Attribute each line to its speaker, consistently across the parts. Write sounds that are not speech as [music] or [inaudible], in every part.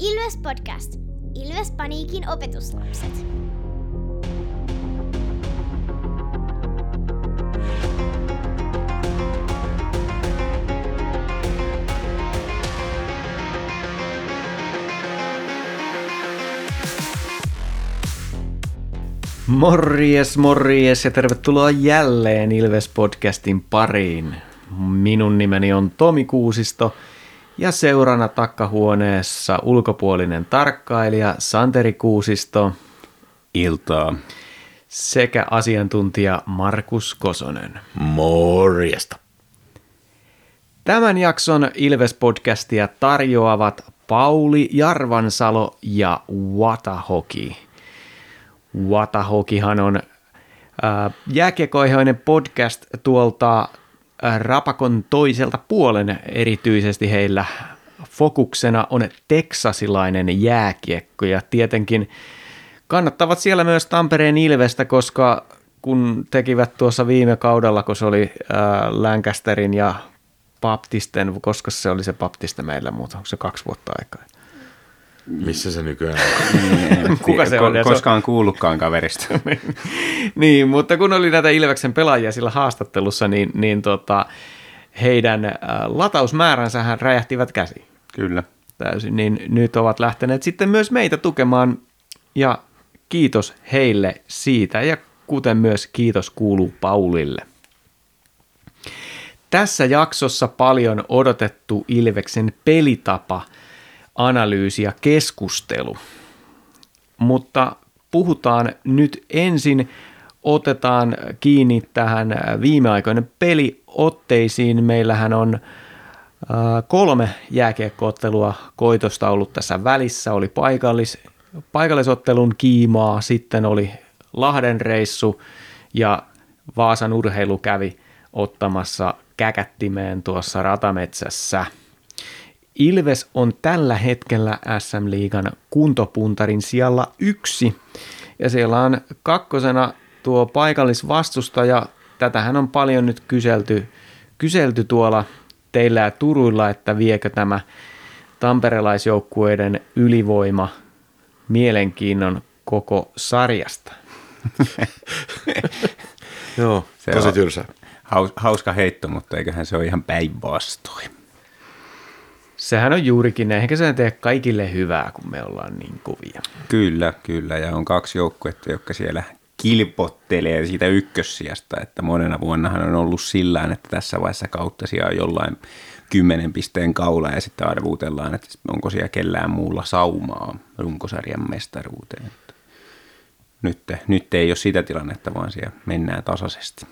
Speaker 1: Ilves Podcast. Ilves Paniikin opetuslapset.
Speaker 2: Morjes, morjes ja tervetuloa jälleen Ilves-podcastin pariin. Minun nimeni on Tomi Kuusisto ja seurana takkahuoneessa ulkopuolinen tarkkailija Santeri Kuusisto
Speaker 3: Iltaa.
Speaker 2: sekä asiantuntija Markus Kosonen.
Speaker 3: Morjesta.
Speaker 2: Tämän jakson Ilves-podcastia tarjoavat Pauli Jarvansalo ja Watahoki. Watahokihan on äh, jääkiekoihoinen podcast tuolta Rapakon toiselta puolen erityisesti heillä fokuksena on teksasilainen jääkiekko ja tietenkin kannattavat siellä myös Tampereen Ilvestä, koska kun tekivät tuossa viime kaudella, kun se oli äh, Lancasterin ja Baptisten, koska se oli se Baptiste meillä, mutta onko se kaksi vuotta aikaa?
Speaker 4: Missä se nykyään on?
Speaker 2: Kuka se on?
Speaker 3: Koskaan kuullutkaan kaverista.
Speaker 2: niin, mutta kun oli näitä Ilveksen pelaajia sillä haastattelussa, niin, niin tota, heidän äh, latausmääränsähän räjähtivät käsiin
Speaker 3: Kyllä.
Speaker 2: täysin, niin nyt ovat lähteneet sitten myös meitä tukemaan ja kiitos heille siitä ja kuten myös kiitos kuuluu Paulille. Tässä jaksossa paljon odotettu Ilveksen pelitapa, analyysi ja keskustelu. Mutta puhutaan nyt ensin, otetaan kiinni tähän viime aikoinen peliotteisiin. Meillähän on äh, kolme jääkiekkoottelua koitosta ollut tässä välissä. Oli paikallis, paikallisottelun kiimaa, sitten oli Lahden reissu ja Vaasan urheilu kävi ottamassa käkättimeen tuossa ratametsässä. Ilves on tällä hetkellä SM-liigan kuntopuntarin sijalla yksi. Ja siellä on kakkosena tuo paikallisvastustaja. Tätähän on paljon nyt kyselty, kyselty tuolla teillä ja Turuilla, että viekö tämä tamperelaisjoukkueiden ylivoima mielenkiinnon koko sarjasta. [laughs]
Speaker 4: Joo,
Speaker 3: Se
Speaker 4: tosi
Speaker 3: on-
Speaker 4: tylsä.
Speaker 3: Haus, hauska heitto, mutta eiköhän se ole ihan päinvastoin.
Speaker 2: Sehän on juurikin, eikä se tee kaikille hyvää, kun me ollaan niin kovia.
Speaker 3: Kyllä, kyllä. Ja on kaksi joukkuetta, jotka siellä kilpottelee siitä ykkössijasta, että monena vuonnahan on ollut sillä että tässä vaiheessa kautta siellä on jollain kymmenen pisteen kaula ja sitten arvuutellaan, että onko siellä kellään muulla saumaa runkosarjan mestaruuteen. Nyt, nyt ei ole sitä tilannetta, vaan siellä mennään tasaisesti.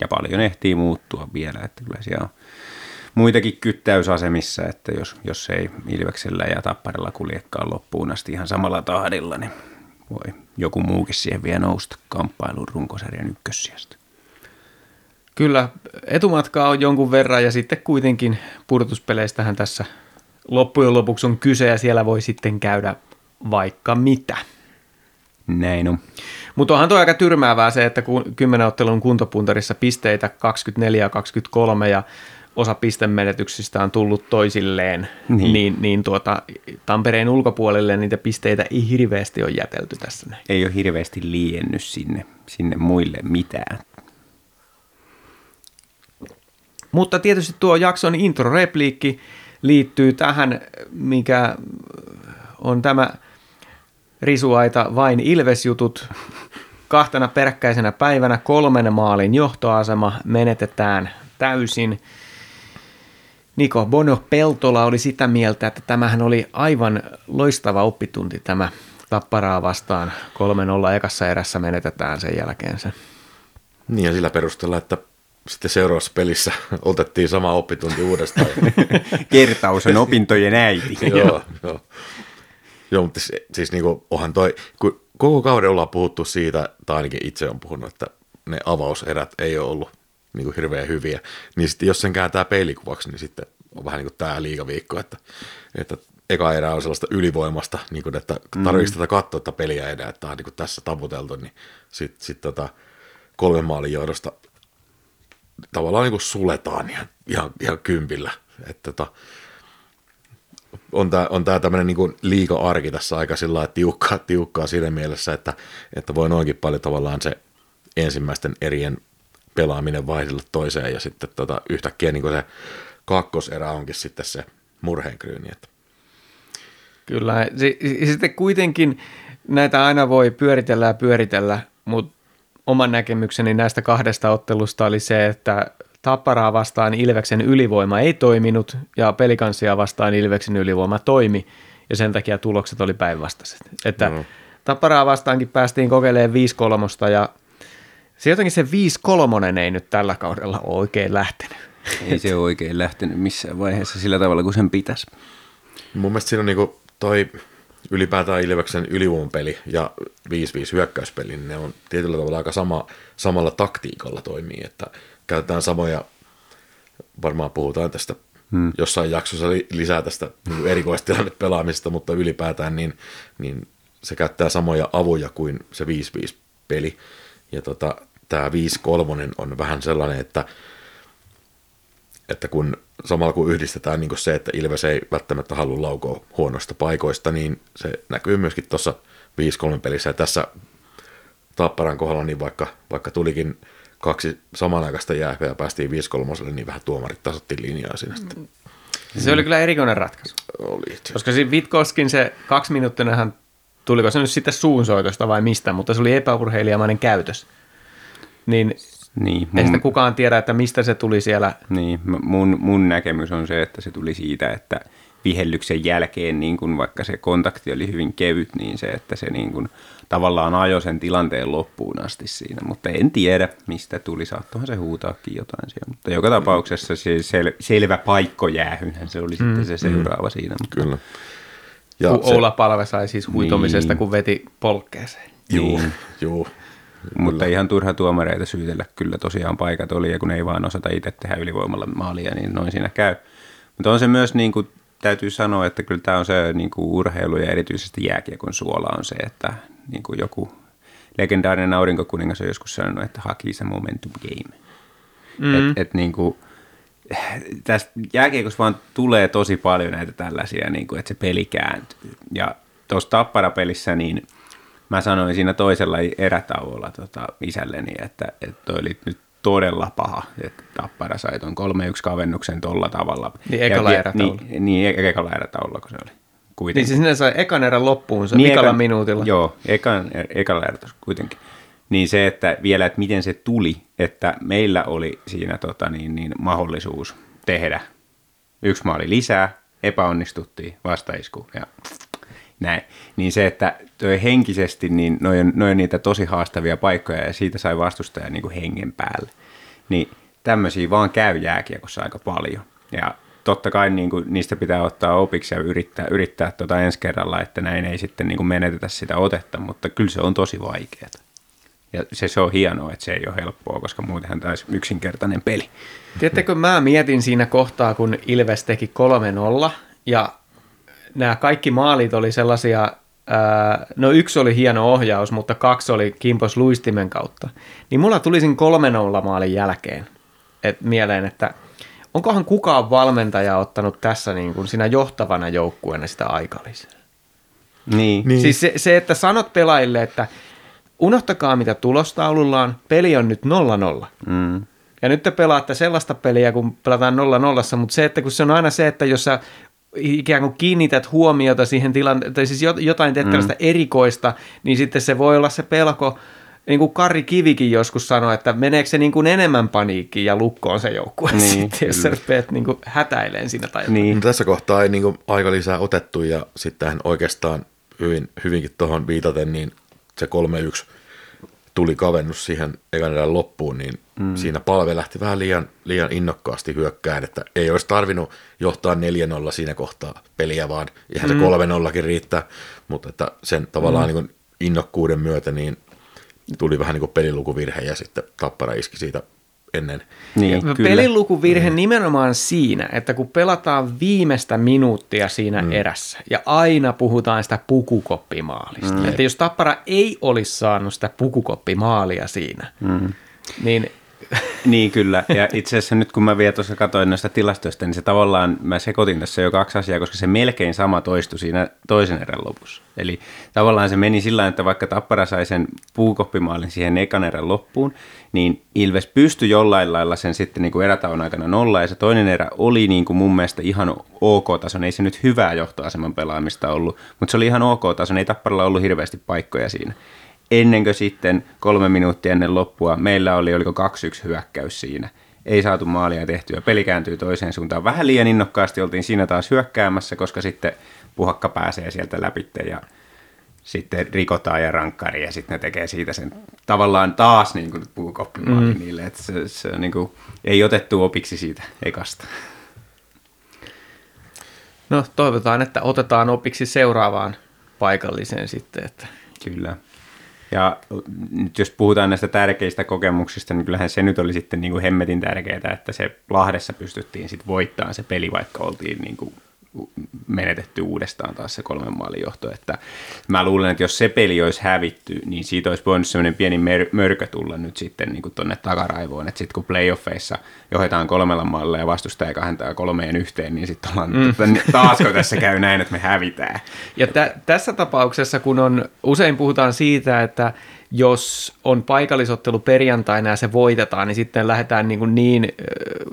Speaker 3: Ja paljon ehtii muuttua vielä, että kyllä siellä on muitakin kyttäysasemissa, että jos, jos ei Ilveksellä ja Tapparella kuljekaan loppuun asti ihan samalla tahdilla, niin voi joku muukin siihen vielä nousta kamppailuun runkosarjan ykkössijasta.
Speaker 2: Kyllä, etumatkaa on jonkun verran ja sitten kuitenkin pudotuspeleistähän tässä loppujen lopuksi on kyse ja siellä voi sitten käydä vaikka mitä.
Speaker 3: Näin on.
Speaker 2: Mutta onhan tuo aika tyrmäävää se, että kun kymmenen ottelun kuntopuntarissa pisteitä 24 ja 23 ja osa pistemenetyksistä on tullut toisilleen, niin,
Speaker 3: Niin.
Speaker 2: niin, tuota, Tampereen ulkopuolelle niitä pisteitä ei hirveästi ole jätelty tässä näin.
Speaker 3: Ei ole hirveästi liennyt sinne, sinne muille mitään.
Speaker 2: Mutta tietysti tuo jakson intro-repliikki liittyy tähän, mikä on tämä risuaita vain Ilvesjutut. Kahtena peräkkäisenä päivänä kolmen maalin johtoasema menetetään täysin. Niko Bono Peltola oli sitä mieltä, että tämähän oli aivan loistava oppitunti tämä Tapparaa vastaan 3-0 ekassa erässä menetetään sen jälkeen se.
Speaker 4: Niin ja sillä perusteella, että sitten seuraavassa pelissä [laughs] otettiin sama oppitunti uudestaan. [laughs]
Speaker 3: Kertaus on opintojen äiti. [laughs]
Speaker 4: joo, joo. Joo, mutta siis, siis niinku, onhan toi, kun koko kauden ollaan puhuttu siitä, tai ainakin itse on puhunut, että ne avauserät ei ole ollut niinku hirveän hyviä, niin sitten jos sen kääntää peilikuvaksi, niin sitten on vähän niin kuin tämä liigaviikko, että, että eka erä on sellaista ylivoimasta, niin kuin, että tarvitsisi tätä katsoa tätä peliä enää, että tämä on niin kuin tässä taputeltu, niin sitten sit tota, kolmen maalin johdosta tavallaan niin kuin suletaan ihan, ihan, ihan kympillä. Että tota, on tämä on tää tämmöinen niin liika-arki tässä aika sillä lailla tiukkaa, tiukkaa siinä mielessä, että, että voi noinkin paljon tavallaan se ensimmäisten erien pelaaminen vaihdella toiseen ja sitten tota, yhtäkkiä niin se kakkoserä onkin sitten se murheenkryyni. Että.
Speaker 2: Kyllä, sitten kuitenkin näitä aina voi pyöritellä ja pyöritellä, mutta oman näkemykseni näistä kahdesta ottelusta oli se, että Tapparaa vastaan Ilveksen ylivoima ei toiminut ja pelikansia vastaan Ilveksen ylivoima toimi ja sen takia tulokset oli päinvastaiset. Että mm. Tapparaa vastaankin päästiin kokeilemaan 5 kolmosta ja se jotenkin se 5 kolmonen ei nyt tällä kaudella ole oikein lähtenyt.
Speaker 3: Ei se ole oikein lähtenyt missään vaiheessa sillä tavalla kuin sen pitäisi.
Speaker 4: Mun mielestä siinä on niinku toi ylipäätään Ilveksen ylivoimapeli ja 5-5 hyökkäyspeli, niin ne on tietyllä tavalla aika sama, samalla taktiikalla toimii, että käytetään samoja, varmaan puhutaan tästä hmm. jossain jaksossa lisää tästä niin erikoistilanne pelaamisesta, mutta ylipäätään niin, niin se käyttää samoja avuja kuin se 5-5 peli. Ja tota, tämä 5-3 on vähän sellainen, että, että kun samalla kun yhdistetään niin se, että Ilves ei välttämättä halua laukoa huonoista paikoista, niin se näkyy myöskin tuossa 5-3 pelissä. Ja tässä Tapparan kohdalla, niin vaikka, vaikka tulikin kaksi samanaikaista jäähyä ja päästiin 5-3, niin vähän tuomarit tasotti linjaa siinä sitten.
Speaker 2: Se oli kyllä erikoinen ratkaisu.
Speaker 4: Oli.
Speaker 2: Koska siinä Vitkoskin se kaksi minuuttinahan, tuliko se nyt sitten suunsoitosta vai mistä, mutta se oli epäurheilijamainen käytös. Niin niin, mun, Ei sitä kukaan tiedä, että mistä se tuli siellä.
Speaker 3: Niin, mun, mun näkemys on se, että se tuli siitä, että vihellyksen jälkeen, niin kun vaikka se kontakti oli hyvin kevyt, niin se, että se niin kun, tavallaan ajoi sen tilanteen loppuun asti siinä. Mutta en tiedä, mistä tuli. Saattohan se huutaakin jotain siellä. Mutta joka tapauksessa se sel, selvä jäähynhän se oli mm, sitten se seuraava mm, siinä. Mutta...
Speaker 4: Kyllä.
Speaker 2: Ja Oula se... Palve sai siis huitomisesta, niin. kun veti polkkeeseen.
Speaker 4: Juu, niin. juu.
Speaker 3: Mutta ihan turha tuomareita syytellä, kyllä tosiaan paikat oli, ja kun ei vaan osata itse tehdä ylivoimalla maalia, niin noin siinä käy. Mutta on se myös, niin kuin, täytyy sanoa, että kyllä tämä on se niin kuin urheilu ja erityisesti jääkiekon suola on se, että niin kuin joku legendaarinen aurinkokuningas on joskus sanonut, että haki se momentum game. Mm. Et, et niin kuin, tästä jääkiekossa vaan tulee tosi paljon näitä tällaisia, niin kuin, että se peli kääntyy. Ja tuossa Tappara-pelissä, niin – mä sanoin siinä toisella erätauolla tota, isälleni, että, että toi oli nyt todella paha, että Tappara sai tuon 3-1 kavennuksen tolla tavalla.
Speaker 2: Niin ekalla ja, erätaululla.
Speaker 3: Niin, niin e- ekalla erätaululla, kun se oli.
Speaker 2: Kuitenkin. Niin siis sinne sai ekan erän loppuun, se niin ekalla ekan, minuutilla.
Speaker 3: Joo, ekan, ekalla erätaululla kuitenkin. Niin se, että vielä, että miten se tuli, että meillä oli siinä tota, niin, niin, mahdollisuus tehdä yksi maali lisää, epäonnistuttiin, vastaisku ja näin. Niin se, että toi henkisesti, niin noin on, noi on niitä tosi haastavia paikkoja ja siitä sai vastustaja niin kuin hengen päälle. Niin tämmöisiä vaan käy jääkiekossa aika paljon. Ja totta kai niin kuin, niistä pitää ottaa opiksi ja yrittää, yrittää tuota ensi kerralla, että näin ei sitten niin kuin menetetä sitä otetta, mutta kyllä se on tosi vaikeaa. Ja se, se on hienoa, että se ei ole helppoa, koska muutenhan tämä olisi yksinkertainen peli.
Speaker 2: Tiedättekö, mä mietin siinä kohtaa, kun Ilves teki 3-0 ja nämä kaikki maalit oli sellaisia, ää, no yksi oli hieno ohjaus, mutta kaksi oli kimpos luistimen kautta. Niin mulla tuli siinä kolme nolla maalin jälkeen et mieleen, että onkohan kukaan valmentaja ottanut tässä niin kuin siinä johtavana joukkueena sitä aikalisää?
Speaker 3: Niin.
Speaker 2: niin. Siis se, se, että sanot pelaajille, että unohtakaa mitä tulostaululla on, peli on nyt 0-0. Mm. Ja nyt te pelaatte sellaista peliä, kun pelataan 0-0, mutta se, että kun se on aina se, että jos sä ikään kuin kiinnität huomiota siihen tilanteeseen, tai siis jotain teet mm. erikoista, niin sitten se voi olla se pelko, niin kuin Kari Kivikin joskus sanoi, että meneekö se niin kuin enemmän paniikkiin ja lukkoon se joukkue niin, sitten, jos sä rupeat niin kuin hätäileen siinä tai
Speaker 4: niin. No, tässä kohtaa ei niin kuin aika lisää otettu ja sitten oikeastaan hyvin, hyvinkin tuohon viitaten, niin se 3-1 tuli kavennus siihen ekan loppuun, niin mm. siinä palve lähti vähän liian, liian innokkaasti hyökkään, että ei olisi tarvinnut johtaa 4-0 siinä kohtaa peliä, vaan ihan se mm. 3-0kin riittää, mutta että sen tavallaan mm. niin innokkuuden myötä niin tuli vähän niin kuin pelilukuvirhe ja sitten Tappara iski siitä ennen.
Speaker 2: Niin, kyllä. Pelilukuvirhe mm. nimenomaan siinä, että kun pelataan viimeistä minuuttia siinä mm. erässä ja aina puhutaan sitä pukukoppimaalista, mm. että jos Tappara ei olisi saanut sitä pukukoppimaalia siinä, mm. niin [laughs]
Speaker 3: Niin kyllä, ja itse asiassa nyt kun mä vielä tuossa katsoin noista tilastoista, niin se tavallaan, mä sekoitin tässä jo kaksi asiaa, koska se melkein sama toistui siinä toisen erän lopussa. Eli tavallaan se meni sillä että vaikka Tappara sai sen puukoppimaalin siihen ekan erän loppuun, niin Ilves pystyi jollain lailla sen sitten niin kuin erätauon aikana nolla, ja se toinen erä oli niin kuin mun mielestä ihan ok-tason, ei se nyt hyvää johtoaseman pelaamista ollut, mutta se oli ihan ok-tason, ei Tapparalla ollut hirveästi paikkoja siinä ennen kuin sitten kolme minuuttia ennen loppua meillä oli, oliko 2-1 hyökkäys siinä. Ei saatu maalia tehtyä, peli kääntyy toiseen suuntaan. Vähän liian innokkaasti oltiin siinä taas hyökkäämässä, koska sitten puhakka pääsee sieltä läpi ja sitten rikotaan ja rankkari ja sitten ne tekee siitä sen tavallaan taas niin kuin puukoppimaali mm. niille, että se, se niin kuin, ei otettu opiksi siitä ekasta.
Speaker 2: No toivotaan, että otetaan opiksi seuraavaan paikalliseen sitten. Että...
Speaker 3: Kyllä. Ja nyt jos puhutaan näistä tärkeistä kokemuksista, niin kyllähän se nyt oli sitten niin kuin hemmetin tärkeää, että se Lahdessa pystyttiin sitten voittamaan se peli, vaikka oltiin niin kuin menetetty uudestaan taas se kolmen maalin johto. Että mä luulen, että jos se peli olisi hävitty, niin siitä olisi voinut semmoinen pieni mer- mörkö tulla nyt sitten niin tuonne takaraivoon. Että sitten kun playoffeissa johdetaan kolmella maalilla ja vastustaja kahentaa kolmeen yhteen, niin sitten ollaan mm. taasko tässä käy näin, että me hävitään.
Speaker 2: Ja tä- tässä tapauksessa, kun on, usein puhutaan siitä, että jos on paikallisottelu perjantaina ja se voitetaan, niin sitten lähdetään niin, kuin niin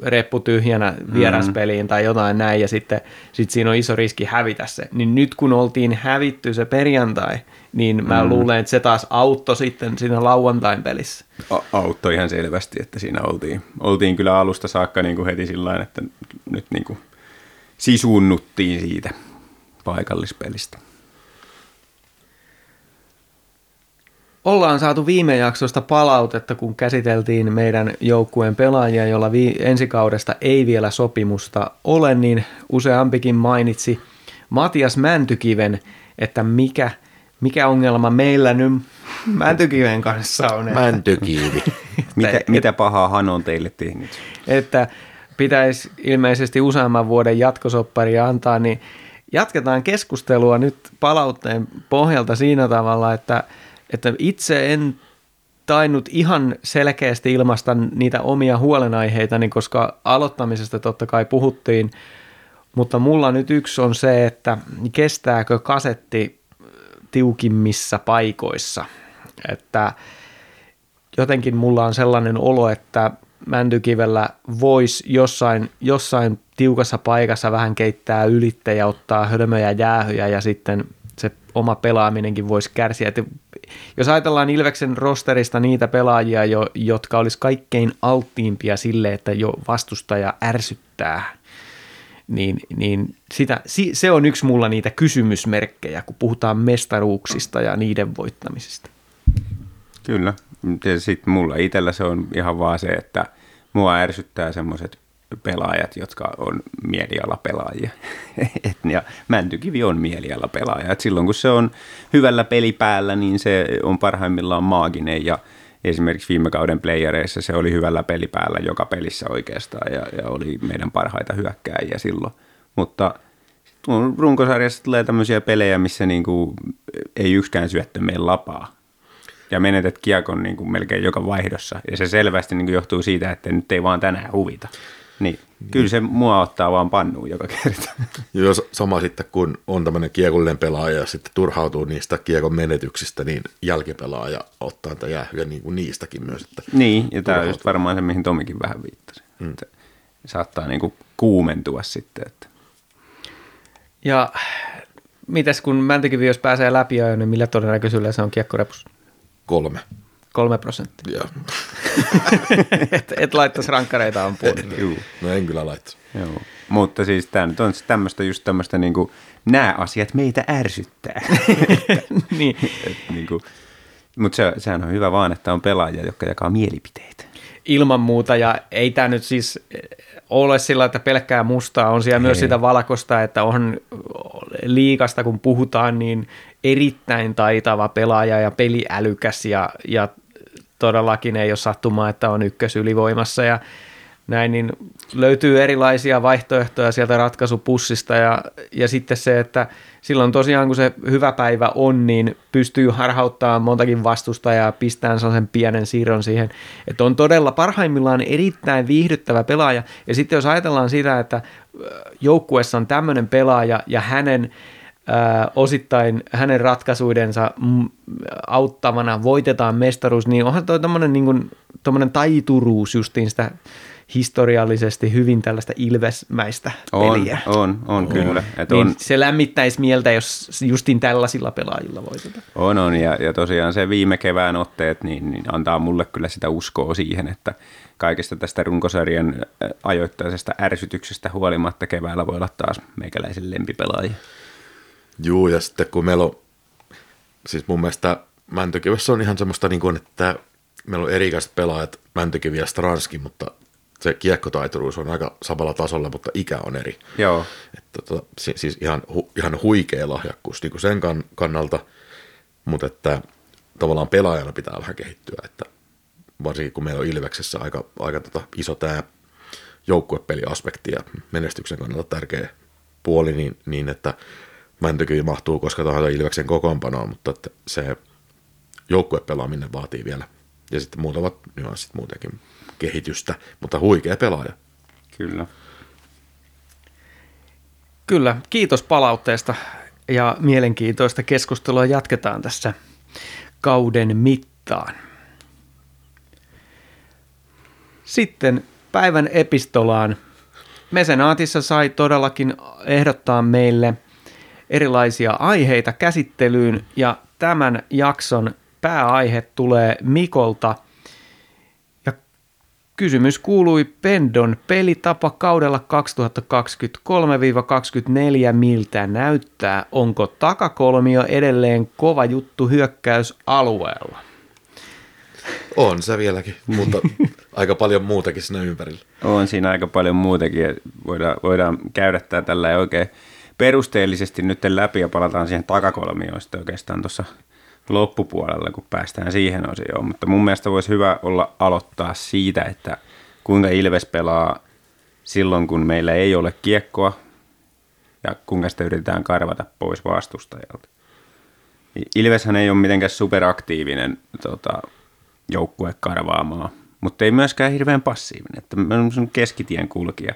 Speaker 2: reppu tyhjänä vieraspeliin mm. tai jotain näin, ja sitten sit siinä on iso riski hävitä se. Niin nyt kun oltiin hävitty se perjantai, niin mä mm. luulen, että se taas auttoi sitten siinä lauantain pelissä.
Speaker 3: A- auttoi ihan selvästi, että siinä oltiin, oltiin kyllä alusta saakka niin kuin heti sillä että nyt niin kuin sisuunnuttiin siitä paikallispelistä.
Speaker 2: Ollaan saatu viime jaksosta palautetta, kun käsiteltiin meidän joukkueen pelaajia, jolla vi- kaudesta ei vielä sopimusta ole, niin useampikin mainitsi Matias Mäntykiven, että mikä, mikä ongelma meillä nyt Mäntykiven kanssa on.
Speaker 4: Että, Mäntykivi. [laughs]
Speaker 3: mitä, mitä pahaa hän on teille tehnyt?
Speaker 2: Että pitäisi ilmeisesti useamman vuoden jatkosoppari antaa, niin jatketaan keskustelua nyt palautteen pohjalta siinä tavalla, että – että itse en tainnut ihan selkeästi ilmaista niitä omia huolenaiheitani, koska aloittamisesta totta kai puhuttiin, mutta mulla nyt yksi on se, että kestääkö kasetti tiukimmissa paikoissa. Että jotenkin mulla on sellainen olo, että Mäntykivellä voisi jossain, jossain tiukassa paikassa vähän keittää ylittä ja ottaa hölmöjä jäähyjä ja sitten se oma pelaaminenkin voisi kärsiä. Että jos ajatellaan Ilveksen rosterista niitä pelaajia, jo, jotka olisi kaikkein alttiimpia sille, että jo vastustaja ärsyttää, niin, niin sitä, se on yksi mulla niitä kysymysmerkkejä, kun puhutaan mestaruuksista ja niiden voittamisesta.
Speaker 3: Kyllä. Sitten mulla itsellä se on ihan vaan se, että mua ärsyttää semmoiset pelaajat, jotka on mielialapelaajia. [laughs] Et, ja Mäntykivi on mielialapelaaja. Et silloin kun se on hyvällä pelipäällä, niin se on parhaimmillaan maaginen ja esimerkiksi viime kauden playereissa se oli hyvällä pelipäällä joka pelissä oikeastaan ja, ja oli meidän parhaita hyökkääjiä silloin. Mutta runkosarjassa tulee tämmöisiä pelejä, missä niinku ei yksikään syöttö meidän lapaa ja menetät kiekon niin kuin melkein joka vaihdossa. Ja se selvästi niin kuin johtuu siitä, että nyt ei vaan tänään huvita. Niin, kyllä se mua ottaa vaan pannuun joka kerta. [laughs]
Speaker 4: Joo, sama sitten kun on tämmöinen kiekollinen pelaaja ja sitten turhautuu niistä kiekon menetyksistä, niin jälkipelaaja ottaa tätä jäähyä niin kuin niistäkin myös. Että
Speaker 3: niin, ja tämä on just varmaan se, mihin Tomikin vähän viittasi. Mm. Että saattaa niin kuin kuumentua sitten. Että.
Speaker 2: Ja mites kun Mäntykivi, jos pääsee läpi jo, niin millä todennäköisyydellä se on kiekkorepus?
Speaker 4: Kolme.
Speaker 2: Kolme prosenttia. Joo. [laughs] et, et laittaisi rankkareita ampuun. [laughs]
Speaker 4: No en kyllä laittaisi.
Speaker 3: Joo. Mutta siis tämä nyt on tämmöistä just tämmöistä niin kuin, nämä asiat meitä ärsyttää. [laughs]
Speaker 2: niin.
Speaker 3: niin kuin, mutta se, sehän on hyvä vaan, että on pelaajia, jotka jakaa mielipiteitä.
Speaker 2: Ilman muuta, ja ei tämä nyt siis ole sillä, että pelkkää mustaa, on siellä ei. myös sitä valkosta, että on liikasta, kun puhutaan, niin erittäin taitava pelaaja ja peliälykäs ja, ja todellakin ei ole sattumaa, että on ykkösylivoimassa ja näin, niin löytyy erilaisia vaihtoehtoja sieltä ratkaisupussista ja, ja sitten se, että silloin tosiaan kun se hyvä päivä on, niin pystyy harhauttaa montakin vastustajaa, pistään sellaisen pienen siirron siihen, että on todella parhaimmillaan erittäin viihdyttävä pelaaja. Ja sitten jos ajatellaan sitä, että joukkuessa on tämmöinen pelaaja ja hänen osittain hänen ratkaisuidensa auttamana voitetaan mestaruus, niin onhan toi tommonen, niin kuin, tommonen taituruus justiin sitä historiallisesti hyvin tällaista ilvesmäistä
Speaker 3: On,
Speaker 2: peliä.
Speaker 3: on, on kyllä. Et
Speaker 2: Niin
Speaker 3: on,
Speaker 2: se lämmittäisi mieltä, jos justiin tällaisilla pelaajilla voitetaan.
Speaker 3: on, on ja, ja tosiaan se viime kevään otteet niin, niin antaa mulle kyllä sitä uskoa siihen, että kaikesta tästä runkosarjan ajoittaisesta ärsytyksestä huolimatta keväällä voi olla taas meikäläisen lempipelaajia.
Speaker 4: Juu, ja sitten kun meillä on, siis mun mielestä Mäntykivässä on ihan semmoista, niin kuin, että meillä on eri-ikäiset pelaajat, Mäntykivi ja Stranski, mutta se kiekkotaituruus on aika samalla tasolla, mutta ikä on eri.
Speaker 3: Joo,
Speaker 4: Että, tota, si- siis ihan, hu, ihan huikea lahjakkuus niin kuin sen kan, kannalta, mutta että tavallaan pelaajana pitää vähän kehittyä, että varsinkin kun meillä on Ilveksessä aika, aika tota iso tämä joukkuepeliaspekti ja menestyksen kannalta tärkeä puoli, niin, niin että Mäntykivi mahtuu koska tahansa Ilveksen kokoonpanoon, mutta että se joukkuepelaaminen vaatii vielä. Ja sitten muutamat nyanssit muutenkin kehitystä, mutta huikea pelaaja.
Speaker 3: kyllä.
Speaker 2: Kyllä, kiitos palautteesta ja mielenkiintoista keskustelua jatketaan tässä kauden mittaan. Sitten päivän epistolaan. Mesenaatissa sai todellakin ehdottaa meille erilaisia aiheita käsittelyyn ja tämän jakson pääaihe tulee Mikolta – ja kysymys kuului Pendon pelitapa kaudella 2023-24, miltä näyttää? Onko takakolmio edelleen kova juttu hyökkäysalueella?
Speaker 4: On se vieläkin, mutta [laughs] aika paljon muutakin siinä ympärillä.
Speaker 3: On siinä aika paljon muutakin. ja Voidaan, voidaan käydä tämä tällä oikein perusteellisesti nyt läpi ja palataan siihen takakolmioon sitten oikeastaan tuossa loppupuolella, kun päästään siihen osioon. Mutta mun mielestä voisi hyvä olla aloittaa siitä, että kuinka Ilves pelaa silloin, kun meillä ei ole kiekkoa ja kuinka sitä yritetään karvata pois vastustajalta. Ilveshän ei ole mitenkään superaktiivinen tota, joukkue karvaamaan, mutta ei myöskään hirveän passiivinen. Että on keskitien kulkija.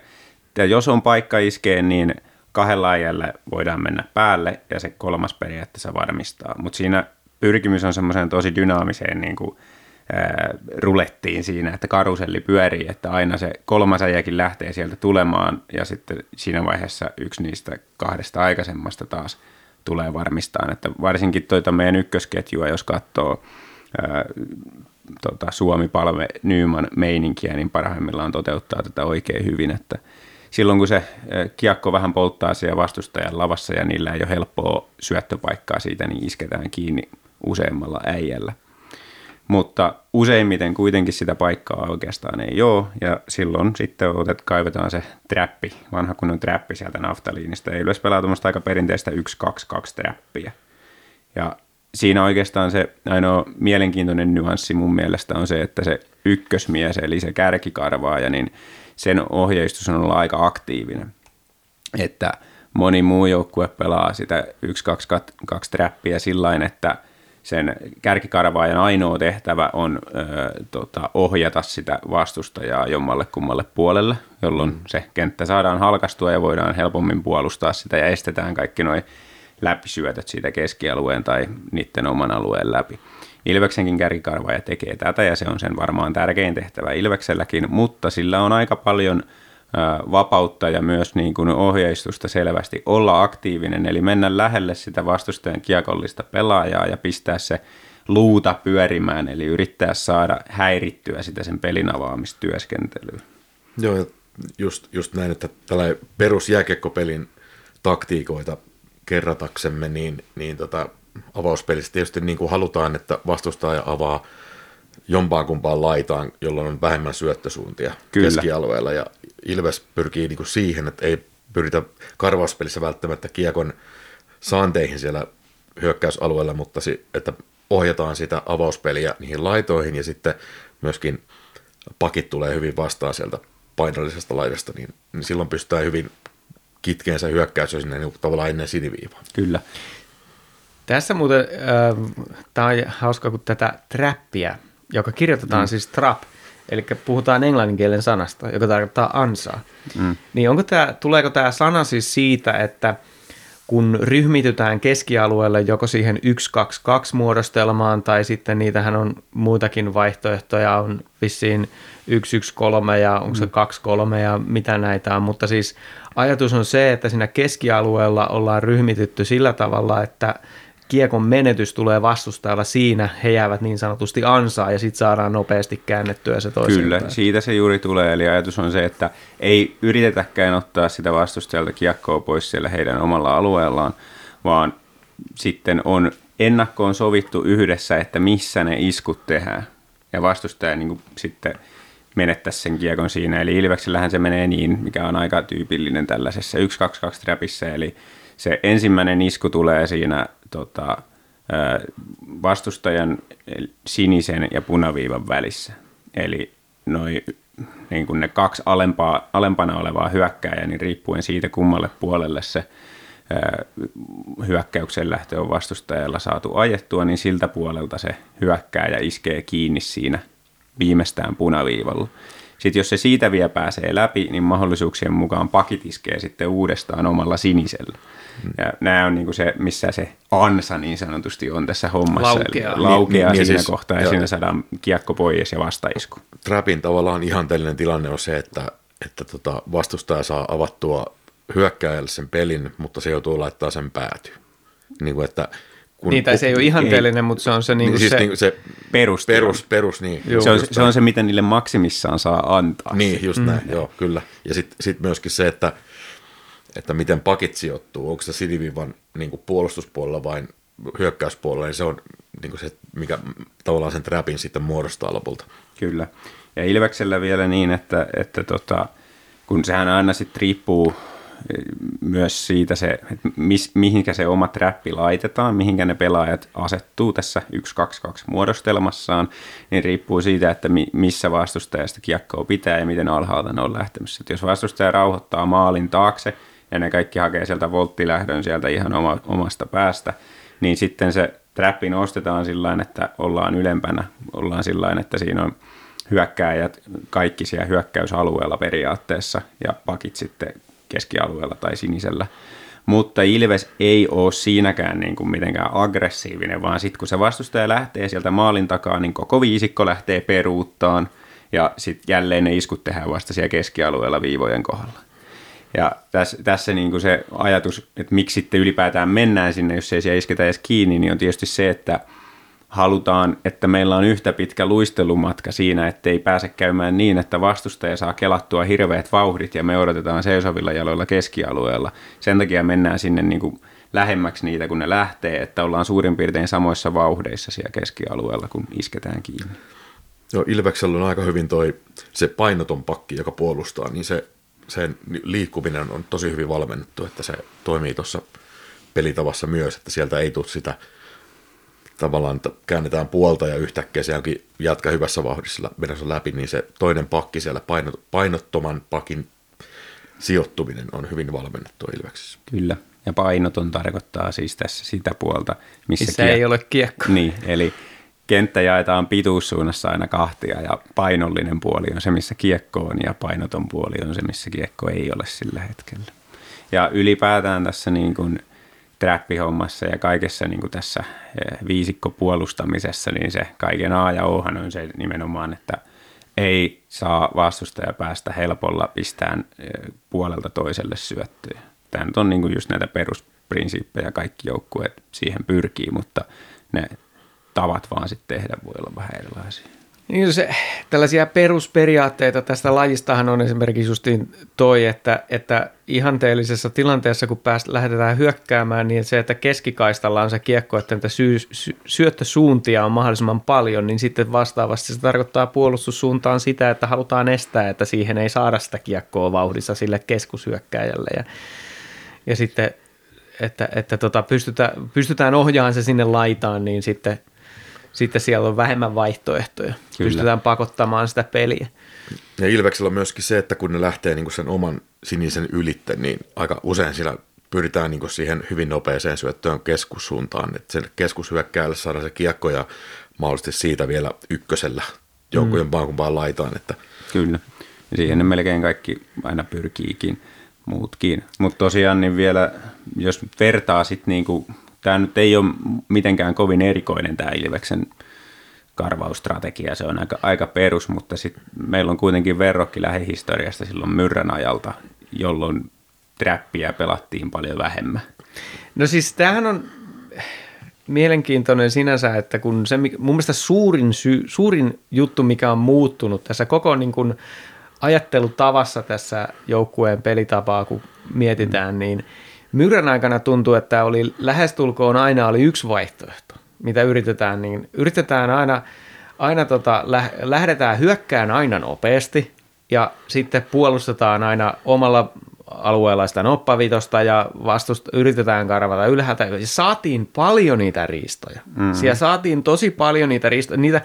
Speaker 3: Ja jos on paikka iskee, niin kahdella ajalla voidaan mennä päälle ja se kolmas periaatteessa varmistaa. Mutta siinä pyrkimys on semmoiseen tosi dynaamiseen niin kuin, ää, rulettiin siinä, että karuselli pyörii, että aina se kolmas äijäkin lähtee sieltä tulemaan ja sitten siinä vaiheessa yksi niistä kahdesta aikaisemmasta taas tulee varmistaan, että varsinkin toita meidän ykkösketjua, jos katsoo ää, tota, Suomi Palve Nyman meininkiä, niin parhaimmillaan toteuttaa tätä oikein hyvin, että silloin kun se kiekko vähän polttaa siellä vastustajan lavassa ja niillä ei ole helppoa syöttöpaikkaa siitä, niin isketään kiinni useammalla äijällä. Mutta useimmiten kuitenkin sitä paikkaa oikeastaan ei ole, ja silloin sitten otet, kaivetaan se trappi, vanha kunnon trappi sieltä naftaliinista. Ei Ilves pelaa tuommoista aika perinteistä 1-2-2 trappia. Ja siinä oikeastaan se ainoa mielenkiintoinen nyanssi mun mielestä on se, että se ykkösmies, eli se kärkikarvaaja, niin sen ohjeistus on olla aika aktiivinen. Että moni muu joukkue pelaa sitä 1-2-2 trappia sillä että sen kärkikarvaajan ainoa tehtävä on ö, tota, ohjata sitä vastustajaa jommalle kummalle puolelle, jolloin se kenttä saadaan halkastua ja voidaan helpommin puolustaa sitä ja estetään kaikki nuo läpisyötöt siitä keskialueen tai niiden oman alueen läpi. Ilveksenkin kärkikarvaaja tekee tätä ja se on sen varmaan tärkein tehtävä Ilvekselläkin, mutta sillä on aika paljon vapautta ja myös niin kuin ohjeistusta selvästi olla aktiivinen, eli mennä lähelle sitä vastustajan kiekollista pelaajaa ja pistää se luuta pyörimään, eli yrittää saada häirittyä sitä sen pelin avaamistyöskentelyä.
Speaker 4: Joo, just, just näin, että tällä perusjääkekkopelin taktiikoita kerrataksemme, niin, niin tota, avauspelissä tietysti niin kuin halutaan, että vastustaja avaa jompaan kumpaan laitaan, jolloin on vähemmän syöttösuuntia
Speaker 3: Kyllä.
Speaker 4: keskialueella. Ja Ilves pyrkii niin kuin siihen, että ei pyritä karvauspelissä välttämättä kiekon saanteihin siellä hyökkäysalueella, mutta si- että ohjataan sitä avauspeliä niihin laitoihin ja sitten myöskin pakit tulee hyvin vastaan sieltä painallisesta laidasta, niin, niin silloin pystytään hyvin kitkeen se hyökkäys jo sinne niin tavallaan ennen siniviivaa.
Speaker 3: Kyllä.
Speaker 2: Tässä muuten, äh, tämä on hauska, kun tätä trappia, joka kirjoitetaan mm. siis trap, eli puhutaan englanninkielen sanasta, joka tarkoittaa ansaa. Mm. Niin onko tämä, tuleeko tämä sana siis siitä, että kun ryhmitytään keskialueelle joko siihen 1-2-2 muodostelmaan, tai sitten niitähän on muitakin vaihtoehtoja, on vissiin 1-1-3 ja onko se 2-3 ja mitä näitä on, mutta siis ajatus on se, että siinä keskialueella ollaan ryhmitytty sillä tavalla, että kiekon menetys tulee vastustajalla siinä, he jäävät niin sanotusti ansaa ja sitten saadaan nopeasti käännettyä se toiseen
Speaker 3: Kyllä, päin. siitä se juuri tulee. Eli ajatus on se, että ei yritetäkään ottaa sitä vastustajalta kiekkoa pois siellä heidän omalla alueellaan, vaan sitten on ennakkoon sovittu yhdessä, että missä ne iskut tehdään. Ja vastustaja niin kuin sitten menettäisi sen kiekon siinä. Eli Ilveksellähän se menee niin, mikä on aika tyypillinen tällaisessa 1-2-2 trapissa, eli se ensimmäinen isku tulee siinä tota, vastustajan sinisen ja punaviivan välissä. Eli noi, niin kuin ne kaksi alempaa, alempana olevaa hyökkääjää, niin riippuen siitä kummalle puolelle se hyökkäyksen lähtö on vastustajalla saatu ajettua, niin siltä puolelta se hyökkääjä iskee kiinni siinä viimeistään punaviivalla. Sitten jos se siitä vielä pääsee läpi, niin mahdollisuuksien mukaan pakit iskee sitten uudestaan omalla sinisellä. Ja nämä on niin kuin se, missä se ansa niin sanotusti on tässä hommassa.
Speaker 2: Laukeaa.
Speaker 3: Eli laukeaa niin,
Speaker 4: niin,
Speaker 3: siinä
Speaker 4: siis,
Speaker 3: kohtaa ja siinä saadaan kiekko pois ja vastaisku.
Speaker 4: Trapin tavallaan ihanteellinen tilanne on se, että, että tota vastustaja saa avattua hyökkääjälle sen pelin, mutta se joutuu laittaa sen pääty. Niin kuin, että kun,
Speaker 2: Niin, tai se ei ole ihanteellinen, mutta se on se, niin
Speaker 4: niin, siis
Speaker 2: se,
Speaker 4: niin se
Speaker 3: Perus,
Speaker 4: perus, perus niin.
Speaker 2: Joo.
Speaker 3: se, on, se on se, mitä niille maksimissaan saa antaa.
Speaker 4: Niin, just mm. näin, joo, kyllä. Ja sitten sit myöskin se, että, että miten pakit sijoittuu, onko se sinivivan niin kuin puolustuspuolella vai hyökkäyspuolella, niin se on niin kuin se, mikä tavallaan sen trapin sitten muodostaa lopulta.
Speaker 3: Kyllä. Ja Ilveksellä vielä niin, että, että tota, kun sehän aina sitten riippuu myös siitä se, että mis, mihinkä se oma trappi laitetaan, mihinkä ne pelaajat asettuu tässä 1-2-2 muodostelmassaan, niin riippuu siitä, että mi, missä vastustajasta kiekkoa pitää ja miten alhaalta ne on lähtemässä. Et jos vastustaja rauhoittaa maalin taakse ja ne kaikki hakee sieltä volttilähdön sieltä ihan oma, omasta päästä, niin sitten se trappi nostetaan sillä että ollaan ylempänä, ollaan sillä että siinä on hyökkääjät kaikki siellä hyökkäysalueella periaatteessa ja pakit sitten keskialueella tai sinisellä. Mutta Ilves ei ole siinäkään niin kuin mitenkään aggressiivinen, vaan sitten kun se vastustaja lähtee sieltä maalin takaa, niin koko viisikko lähtee peruuttaan ja sitten jälleen ne iskut tehdään vasta siellä keskialueella viivojen kohdalla. Ja tässä, tässä niin kuin se ajatus, että miksi sitten ylipäätään mennään sinne, jos ei siellä isketä edes kiinni, niin on tietysti se, että halutaan, että meillä on yhtä pitkä luistelumatka siinä, ettei pääse käymään niin, että vastustaja saa kelattua hirveät vauhdit ja me odotetaan seisovilla jaloilla keskialueella. Sen takia mennään sinne niin kuin lähemmäksi niitä, kun ne lähtee, että ollaan suurin piirtein samoissa vauhdeissa siellä keskialueella, kun isketään kiinni.
Speaker 4: Joo, Ilveksellä on aika hyvin toi se painoton pakki, joka puolustaa, niin se, sen liikkuminen on tosi hyvin valmennettu, että se toimii tuossa pelitavassa myös, että sieltä ei tule sitä tavallaan, että käännetään puolta ja yhtäkkiä se onkin jatka hyvässä vauhdissa menossa läpi, niin se toinen pakki siellä painot, painottoman pakin sijoittuminen on hyvin valmennettu Ilveksessä.
Speaker 3: Kyllä. Ja painoton tarkoittaa siis tässä sitä puolta, missä,
Speaker 2: missä ei ole kiekko.
Speaker 3: Niin, eli kenttä jaetaan pituussuunnassa aina kahtia ja painollinen puoli on se, missä kiekko on ja painoton puoli on se, missä kiekko ei ole sillä hetkellä. Ja ylipäätään tässä niin kuin trappihommassa ja kaikessa niin kuin tässä eh, viisikko puolustamisessa, niin se kaiken A ja Ohan on se nimenomaan, että ei saa vastustaja päästä helpolla pistään eh, puolelta toiselle syöttöä. Tämä nyt on niin kuin just näitä perusprinsiippejä, kaikki joukkueet siihen pyrkii, mutta ne tavat vaan sitten tehdä voi olla vähän erilaisia.
Speaker 2: Niin se, tällaisia perusperiaatteita tästä lajistahan on esimerkiksi justiin toi, että, että ihanteellisessa tilanteessa, kun pääst, lähdetään hyökkäämään, niin se, että keskikaistalla on se kiekko, että niitä sy, sy, syöttösuuntia on mahdollisimman paljon, niin sitten vastaavasti se tarkoittaa puolustussuuntaan sitä, että halutaan estää, että siihen ei saada sitä kiekkoa vauhdissa sille keskushyökkääjälle. Ja, ja sitten, että, että tota, pystytään, pystytään ohjaamaan se sinne laitaan, niin sitten – sitten siellä on vähemmän vaihtoehtoja. Kyllä. Pystytään pakottamaan sitä peliä.
Speaker 4: Ja Ilveksellä on myöskin se, että kun ne lähtee niin sen oman sinisen ylitte, niin aika usein siellä pyritään niin siihen hyvin nopeeseen syöttöön keskussuuntaan, että sen keskushyökkääjälle saadaan se kiekko ja mahdollisesti siitä vielä ykkösellä joukkojen mm. vaan laitaan. Että...
Speaker 3: Kyllä, ja siihen ne melkein kaikki aina pyrkiikin muutkin. Mutta tosiaan niin vielä, jos vertaa sitten niin kuin, tämä nyt ei ole mitenkään kovin erikoinen tämä Ilveksen karvausstrategia, se on aika, aika perus, mutta sit meillä on kuitenkin verrokki lähihistoriasta silloin myrrän ajalta, jolloin trappia pelattiin paljon vähemmän.
Speaker 2: No siis tämähän on mielenkiintoinen sinänsä, että kun se, mun mielestä suurin, sy, suurin juttu, mikä on muuttunut tässä koko niin kuin ajattelutavassa tässä joukkueen pelitapaa, kun mietitään, niin Myrän aikana tuntuu, että oli lähestulkoon aina oli yksi vaihtoehto, mitä yritetään, niin yritetään aina, aina tota, lähdetään hyökkään aina nopeasti ja sitten puolustetaan aina omalla alueella sitä noppavitosta ja vastusta, yritetään karvata ylhäältä. Ja saatiin paljon niitä riistoja. Mm-hmm. Siellä saatiin tosi paljon niitä riistoja. Niitä,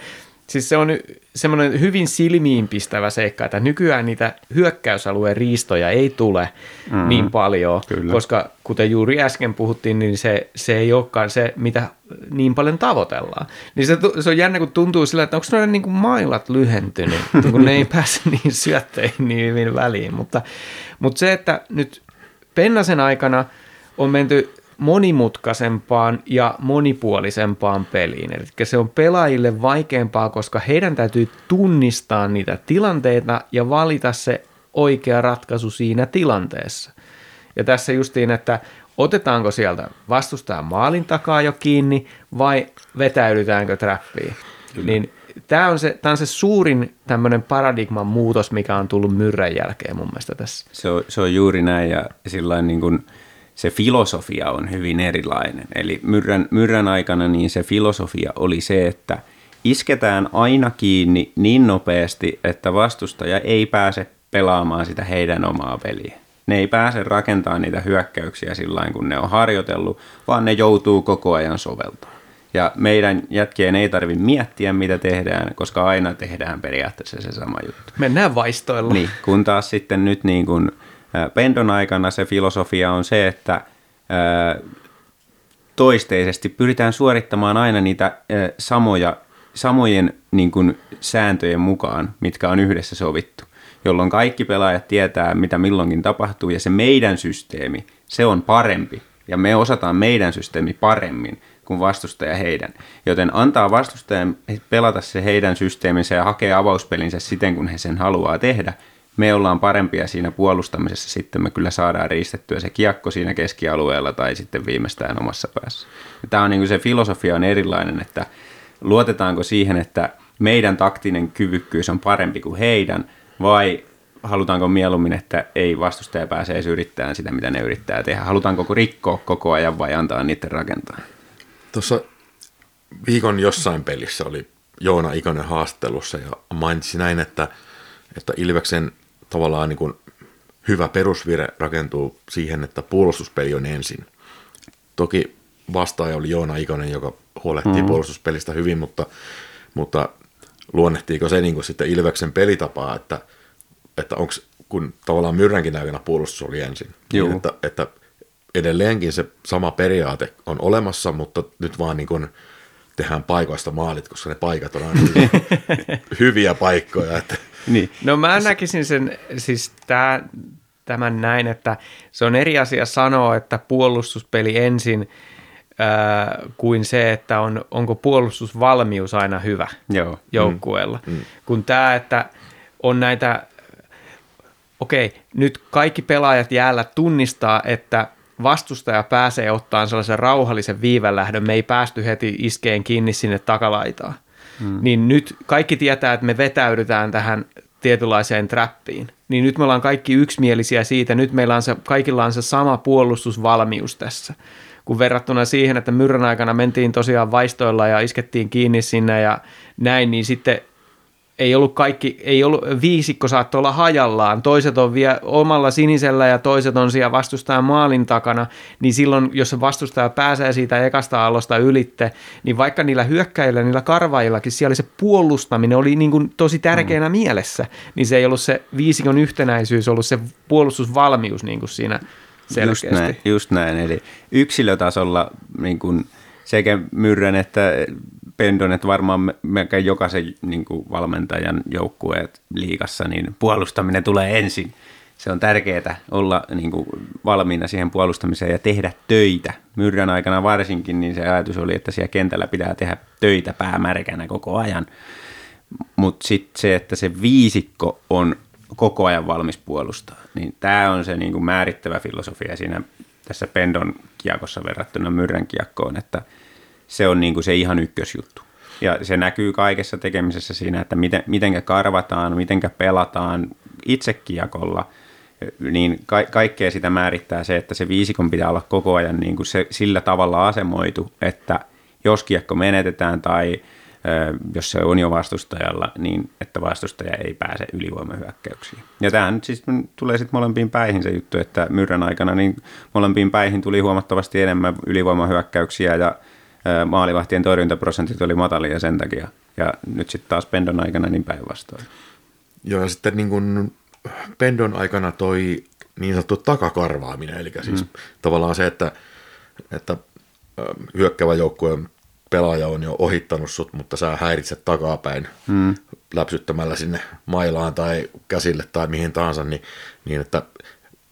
Speaker 2: Siis se on semmoinen hyvin silmiinpistävä seikka, että nykyään niitä hyökkäysalueen riistoja ei tule mm, niin paljon, kyllä. koska kuten juuri äsken puhuttiin, niin se, se ei olekaan se, mitä niin paljon tavoitellaan. Niin se, se on jännä, kun tuntuu sillä, että onko noiden niin kuin mailat lyhentynyt, [laughs] kun ne ei pääse niin syötteihin niin hyvin väliin. Mutta, mutta se, että nyt Pennasen aikana on menty monimutkaisempaan ja monipuolisempaan peliin. Eli se on pelaajille vaikeampaa, koska heidän täytyy tunnistaa niitä tilanteita ja valita se oikea ratkaisu siinä tilanteessa. Ja tässä justiin, että otetaanko sieltä vastustajan maalin takaa jo kiinni vai vetäydytäänkö trappiin. Niin tämä on, se, tämä on se suurin tämmöinen paradigman muutos, mikä on tullut myrrän jälkeen mun mielestä tässä.
Speaker 3: Se on, se on juuri näin ja sillä niin kuin – se filosofia on hyvin erilainen. Eli myrrän, myrrän aikana niin se filosofia oli se, että isketään aina kiinni niin nopeasti, että vastustaja ei pääse pelaamaan sitä heidän omaa peliä. Ne ei pääse rakentamaan niitä hyökkäyksiä sillä kun ne on harjoitellut, vaan ne joutuu koko ajan soveltaa. Ja meidän jätkien ei tarvitse miettiä, mitä tehdään, koska aina tehdään periaatteessa se sama juttu.
Speaker 2: Mennään vaistoilla.
Speaker 3: Niin, kun taas sitten nyt niin kuin – Pendon aikana se filosofia on se, että toisteisesti pyritään suorittamaan aina niitä samoja, samojen niin kuin, sääntöjen mukaan, mitkä on yhdessä sovittu, jolloin kaikki pelaajat tietää, mitä milloinkin tapahtuu, ja se meidän systeemi, se on parempi, ja me osataan meidän systeemi paremmin kuin vastustaja heidän. Joten antaa vastustajan pelata se heidän systeeminsä ja hakea avauspelinsä siten, kun he sen haluaa tehdä, me ollaan parempia siinä puolustamisessa, sitten me kyllä saadaan riistettyä se kiekko siinä keskialueella tai sitten viimeistään omassa päässä. Tämä on niin kuin se filosofia on erilainen, että luotetaanko siihen, että meidän taktinen kyvykkyys on parempi kuin heidän, vai halutaanko mieluummin, että ei vastustaja pääse edes yrittämään sitä, mitä ne yrittää tehdä? Halutaanko rikkoa koko ajan vai antaa niiden rakentaa?
Speaker 4: Tuossa viikon jossain pelissä oli Joona Ikonen haastattelussa ja mainitsi näin, että, että Ilveksen tavallaan niin kuin hyvä perusvire rakentuu siihen, että puolustuspeli on ensin. Toki vastaaja oli Joona Ikonen, joka huolehtii mm-hmm. puolustuspelistä hyvin, mutta, mutta luonnehtiiko se niin kuin sitten Ilveksen pelitapaa, että, että onko kun tavallaan Myrränkin aikana puolustus oli ensin. Niin, että, että edelleenkin se sama periaate on olemassa, mutta nyt vaan niin kuin tehdään paikoista maalit, koska ne paikat on aina [laughs] hyviä paikkoja. Että
Speaker 2: niin. No mä näkisin sen, siis tää, tämän näin, että se on eri asia sanoa, että puolustuspeli ensin ää, kuin se, että on, onko puolustusvalmius aina hyvä Joo. joukkueella. Mm. Mm. Kun tämä, että on näitä, okei, nyt kaikki pelaajat jäällä tunnistaa, että vastustaja pääsee ottaan sellaisen rauhallisen viivälähdön, me ei päästy heti iskeen kiinni sinne takalaitaan mm. niin nyt kaikki tietää, että me vetäydytään tähän tietynlaiseen trappiin. Niin nyt me ollaan kaikki yksimielisiä siitä, nyt meillä on se, kaikilla on se sama puolustusvalmius tässä. Kun verrattuna siihen, että myrrän aikana mentiin tosiaan vaistoilla ja iskettiin kiinni sinne ja näin, niin sitten ei ollut kaikki, ei ollut, viisikko saattoi olla hajallaan, toiset on vielä omalla sinisellä ja toiset on siellä vastustajan maalin takana, niin silloin, jos se vastustaja pääsee siitä ekasta allosta ylitte, niin vaikka niillä hyökkäillä, niillä karvaillakin, siellä se puolustaminen oli niin kuin tosi tärkeänä mm. mielessä, niin se ei ollut se viisikon yhtenäisyys, ollut se puolustusvalmius niin kuin siinä selkeästi.
Speaker 3: Just näin, just näin. eli yksilötasolla niin kuin sekä Myrrän että Pendon, että varmaan melkein jokaisen niin kuin valmentajan joukkueet liikassa, niin puolustaminen tulee ensin. Se on tärkeää olla niin kuin, valmiina siihen puolustamiseen ja tehdä töitä. Myrrän aikana varsinkin, niin se ajatus oli, että siellä kentällä pitää tehdä töitä päämärkänä koko ajan. Mutta sitten se, että se viisikko on koko ajan valmis puolustaa, niin tämä on se niin kuin määrittävä filosofia siinä tässä Pendon kiekossa verrattuna Myrrän kiekkoon, että – se on niin kuin se ihan ykkösjuttu. Ja se näkyy kaikessa tekemisessä siinä, että miten, mitenkä karvataan, mitenkä pelataan itse kiekolla, niin ka- kaikkea sitä määrittää se, että se viisikon pitää olla koko ajan niin kuin se, sillä tavalla asemoitu, että jos kiekko menetetään tai ö, jos se on jo vastustajalla, niin että vastustaja ei pääse ylivoimahyökkäyksiin. Ja tähän nyt siis tulee sitten molempiin päihin se juttu, että myrrän aikana niin molempiin päihin tuli huomattavasti enemmän ylivoimahyökkäyksiä ja maalivahtien torjuntaprosentit oli matalia sen takia. Ja nyt sitten taas Pendon aikana niin päinvastoin.
Speaker 4: Joo, ja sitten niin kuin Pendon aikana toi niin sanottu takakarvaaminen, eli siis mm. tavallaan se, että, että hyökkävä joukkueen pelaaja on jo ohittanut sut, mutta sä häiritset takapäin mm. läpsyttämällä sinne mailaan tai käsille tai mihin tahansa, niin, niin että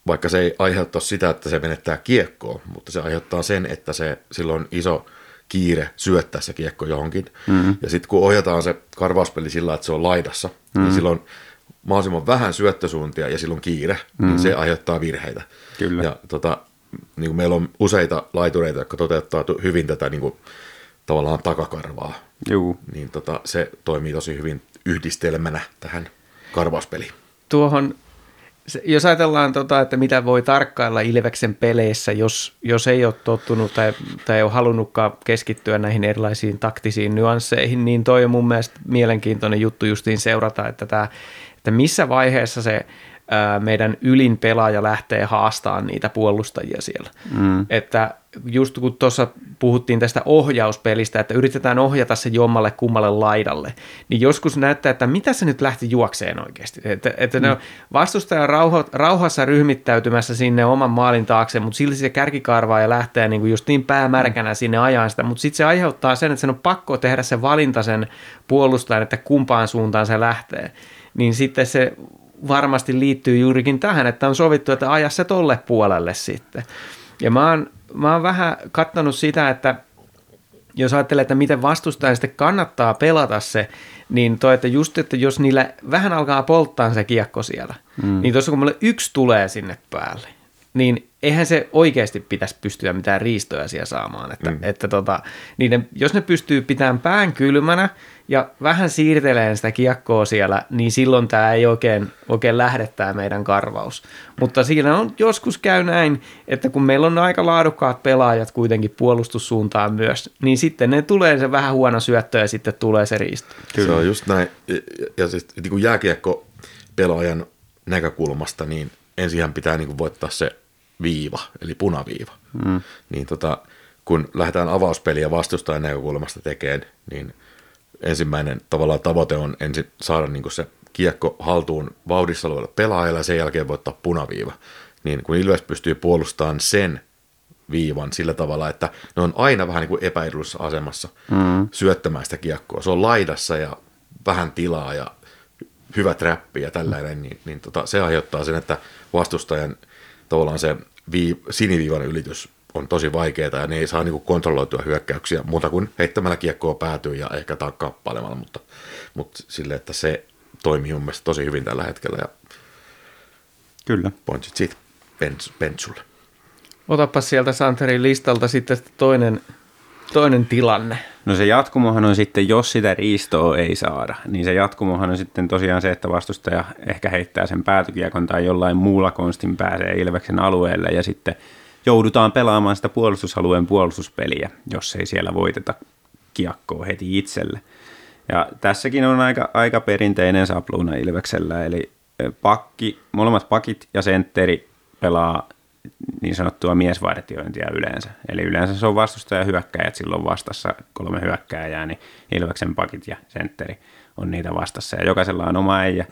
Speaker 4: vaikka se ei aiheuta sitä, että se menettää kiekkoa, mutta se aiheuttaa sen, että se silloin iso – kiire syöttää se kiekko johonkin. Mm-hmm. Ja sitten kun ohjataan se karvauspeli sillä, että se on laidassa, mm-hmm. niin silloin mahdollisimman vähän syöttösuuntia ja silloin kiire, mm-hmm. niin se aiheuttaa virheitä.
Speaker 3: Kyllä.
Speaker 4: Ja tota, niin kuin meillä on useita laitureita, jotka toteuttaa hyvin tätä niin kuin, tavallaan takakarvaa.
Speaker 3: Juu.
Speaker 4: Niin tota, se toimii tosi hyvin yhdistelmänä tähän karvauspeliin.
Speaker 2: Tuohon jos ajatellaan, tota, että mitä voi tarkkailla Ilveksen peleissä, jos, jos ei ole tottunut tai, tai ei ole halunnutkaan keskittyä näihin erilaisiin taktisiin nyansseihin, niin toi on mun mielestä mielenkiintoinen juttu justiin seurata, että, tämä, että missä vaiheessa se meidän ylin pelaaja lähtee haastamaan niitä puolustajia siellä. Mm. Että just kun tuossa puhuttiin tästä ohjauspelistä, että yritetään ohjata se jommalle kummalle laidalle, niin joskus näyttää, että mitä se nyt lähti juokseen oikeasti. Että, että mm. ne on vastustaja rauho, rauhassa ryhmittäytymässä sinne oman maalin taakse, mutta silti se kärkikarvaa ja lähtee niin kuin just niin päämärkänä sinne ajan sitä, mutta sitten se aiheuttaa sen, että sen on pakko tehdä se valinta sen puolustajan, että kumpaan suuntaan se lähtee. Niin sitten se varmasti liittyy juurikin tähän, että on sovittu, että aja se tolle puolelle sitten. Ja mä oon, mä oon vähän kattanut sitä, että jos ajattelee, että miten vastustajan sitten kannattaa pelata se, niin toi, että just, että jos niillä vähän alkaa polttaa se kiekko siellä, mm. niin tuossa kun mulle yksi tulee sinne päälle, niin eihän se oikeasti pitäisi pystyä mitään riistoja siellä saamaan. Että, mm. että tota, niiden, jos ne pystyy pitämään pään kylmänä ja vähän siirteleen sitä kiekkoa siellä, niin silloin tämä ei oikein, oikein lähde tämä meidän karvaus. Mutta siinä on joskus käy näin, että kun meillä on aika laadukkaat pelaajat kuitenkin puolustussuuntaan myös, niin sitten ne tulee se vähän huono syöttö ja sitten tulee se riisto.
Speaker 4: Kyllä. Se on just näin. Ja, ja siis niin kuin jääkiekko pelaajan näkökulmasta, niin ensinhän pitää niin kuin voittaa se viiva, eli punaviiva. Mm. Niin tota, kun lähdetään avauspeliä vastustajan näkökulmasta tekemään, niin ensimmäinen tavallaan tavoite on ensin saada niin se kiekko haltuun vauhdissa olevalle pelaajalle ja sen jälkeen voittaa punaviiva. Niin kun Ilves pystyy puolustamaan sen viivan sillä tavalla, että ne on aina vähän niin kuin epäedullisessa asemassa mm. syöttämään sitä kiekkoa. Se on laidassa ja vähän tilaa ja hyvä trappi ja tällainen, niin, niin tota, se aiheuttaa sen, että vastustajan tavallaan se vii, siniviivan ylitys on tosi vaikeaa ja ne ei saa niinku kontrolloitua hyökkäyksiä muuta kuin heittämällä kiekkoa päätyy ja ehkä takkaappailemalla, mutta, mutta sille, että se toimii mun mielestä tosi hyvin tällä hetkellä ja
Speaker 3: Kyllä.
Speaker 4: pointsit siitä Pentsulle.
Speaker 2: Otapa sieltä Santerin listalta sitten toinen, toinen tilanne.
Speaker 3: No se jatkumohan on sitten, jos sitä riistoa ei saada, niin se jatkumohan on sitten tosiaan se, että vastustaja ehkä heittää sen päätykiekon tai jollain muulla konstin pääsee Ilveksen alueelle ja sitten joudutaan pelaamaan sitä puolustusalueen puolustuspeliä, jos ei siellä voiteta kiekkoa heti itselle. Ja tässäkin on aika, aika perinteinen sapluuna Ilveksellä, eli pakki, molemmat pakit ja sentteri pelaa niin sanottua miesvartiointia yleensä. Eli yleensä se on vastustaja hyökkäjät silloin vastassa kolme hyökkääjää, niin Ilveksen pakit ja sentteri on niitä vastassa. Ja jokaisella on oma äijä,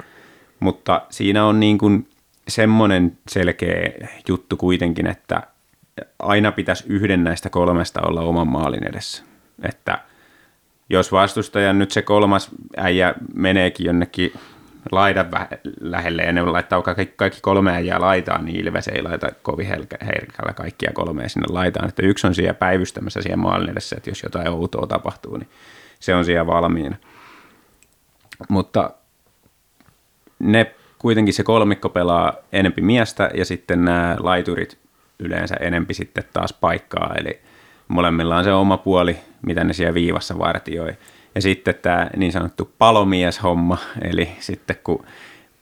Speaker 3: mutta siinä on niin kuin semmoinen selkeä juttu kuitenkin, että aina pitäisi yhden näistä kolmesta olla oman maalin edessä. Että jos vastustajan nyt se kolmas äijä meneekin jonnekin laidan lähelle ja ne laittaa kaikki, kaikki kolme äijää laitaan, niin Ilves ei laita kovin herkällä kaikkia kolmea sinne laitaan. Että yksi on siellä päivystämässä siellä maalin edessä, että jos jotain outoa tapahtuu, niin se on siellä valmiina. Mutta ne kuitenkin se kolmikko pelaa enempi miestä ja sitten nämä laiturit yleensä enempi sitten taas paikkaa, eli molemmilla on se oma puoli, mitä ne siellä viivassa vartioi. Ja sitten tämä niin sanottu palomieshomma, eli sitten kun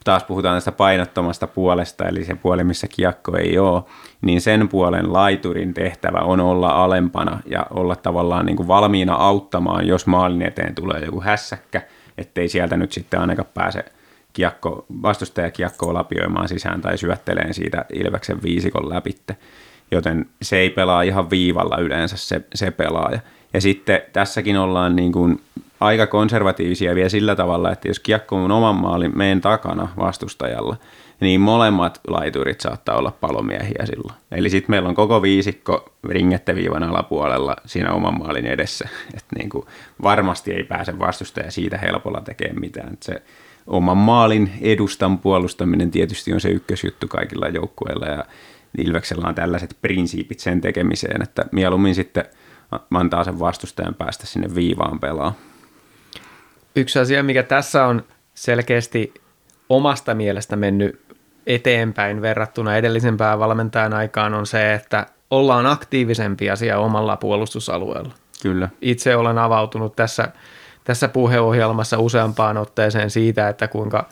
Speaker 3: taas puhutaan tästä painottomasta puolesta, eli se puoli, missä kiekko ei ole, niin sen puolen laiturin tehtävä on olla alempana ja olla tavallaan niin kuin valmiina auttamaan, jos maalin eteen tulee joku hässäkkä, ettei sieltä nyt sitten ainakaan pääse kiekko, vastustaja kiekkoa lapioimaan sisään tai syötteleen siitä Ilveksen viisikon läpitte. Joten se ei pelaa ihan viivalla yleensä se, se pelaaja. Ja sitten tässäkin ollaan niin kuin aika konservatiivisia vielä sillä tavalla, että jos kiekko on oman maalin meidän takana vastustajalla, niin molemmat laiturit saattaa olla palomiehiä silloin. Eli sitten meillä on koko viisikko ringetteviivan alapuolella siinä oman maalin edessä. [laughs] Että niin kuin varmasti ei pääse vastustaja siitä helpolla tekemään mitään. Et se oman maalin edustan puolustaminen tietysti on se ykkösjuttu kaikilla joukkueilla ja Ilveksellä on tällaiset prinsiipit sen tekemiseen, että mieluummin sitten antaa sen vastustajan päästä sinne viivaan pelaa.
Speaker 2: Yksi asia, mikä tässä on selkeästi omasta mielestä mennyt eteenpäin verrattuna edellisempään valmentajan aikaan on se, että ollaan aktiivisempia siellä omalla puolustusalueella.
Speaker 3: Kyllä.
Speaker 2: Itse olen avautunut tässä, tässä puheohjelmassa useampaan otteeseen siitä, että kuinka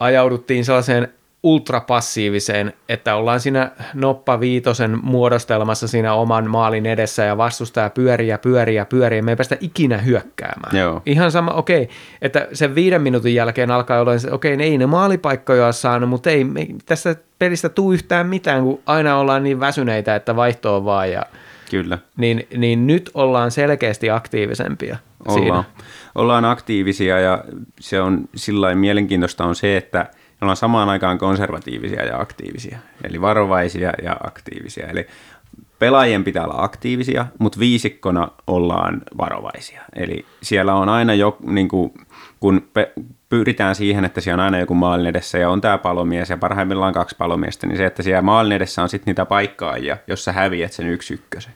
Speaker 2: ajauduttiin sellaiseen ultrapassiiviseen, että ollaan siinä noppa viitosen muodostelmassa siinä oman maalin edessä ja vastustaja pyörii ja pyörii ja pyörii. Me ei päästä ikinä hyökkäämään.
Speaker 3: Joo.
Speaker 2: Ihan sama, okei, okay, että sen viiden minuutin jälkeen alkaa olla, okei, okay, ei ne maalipaikkoja ole saanut, mutta ei me, tästä pelistä tuu yhtään mitään, kun aina ollaan niin väsyneitä, että vaihtoa vaan. Ja,
Speaker 3: Kyllä.
Speaker 2: Niin, niin nyt ollaan selkeästi aktiivisempia.
Speaker 3: Ollaan. Siinä. ollaan aktiivisia ja se on sillä mielenkiintoista on se, että – ne ollaan samaan aikaan konservatiivisia ja aktiivisia, eli varovaisia ja aktiivisia. Eli pelaajien pitää olla aktiivisia, mutta viisikkona ollaan varovaisia. Eli siellä on aina jo, niin kuin, kun pe- pyritään siihen, että siellä on aina joku maalin edessä ja on tämä palomies ja parhaimmillaan kaksi palomiestä, niin se, että siellä maalin edessä on sitten niitä paikkaajia, jos sä häviät sen yksi ykkösen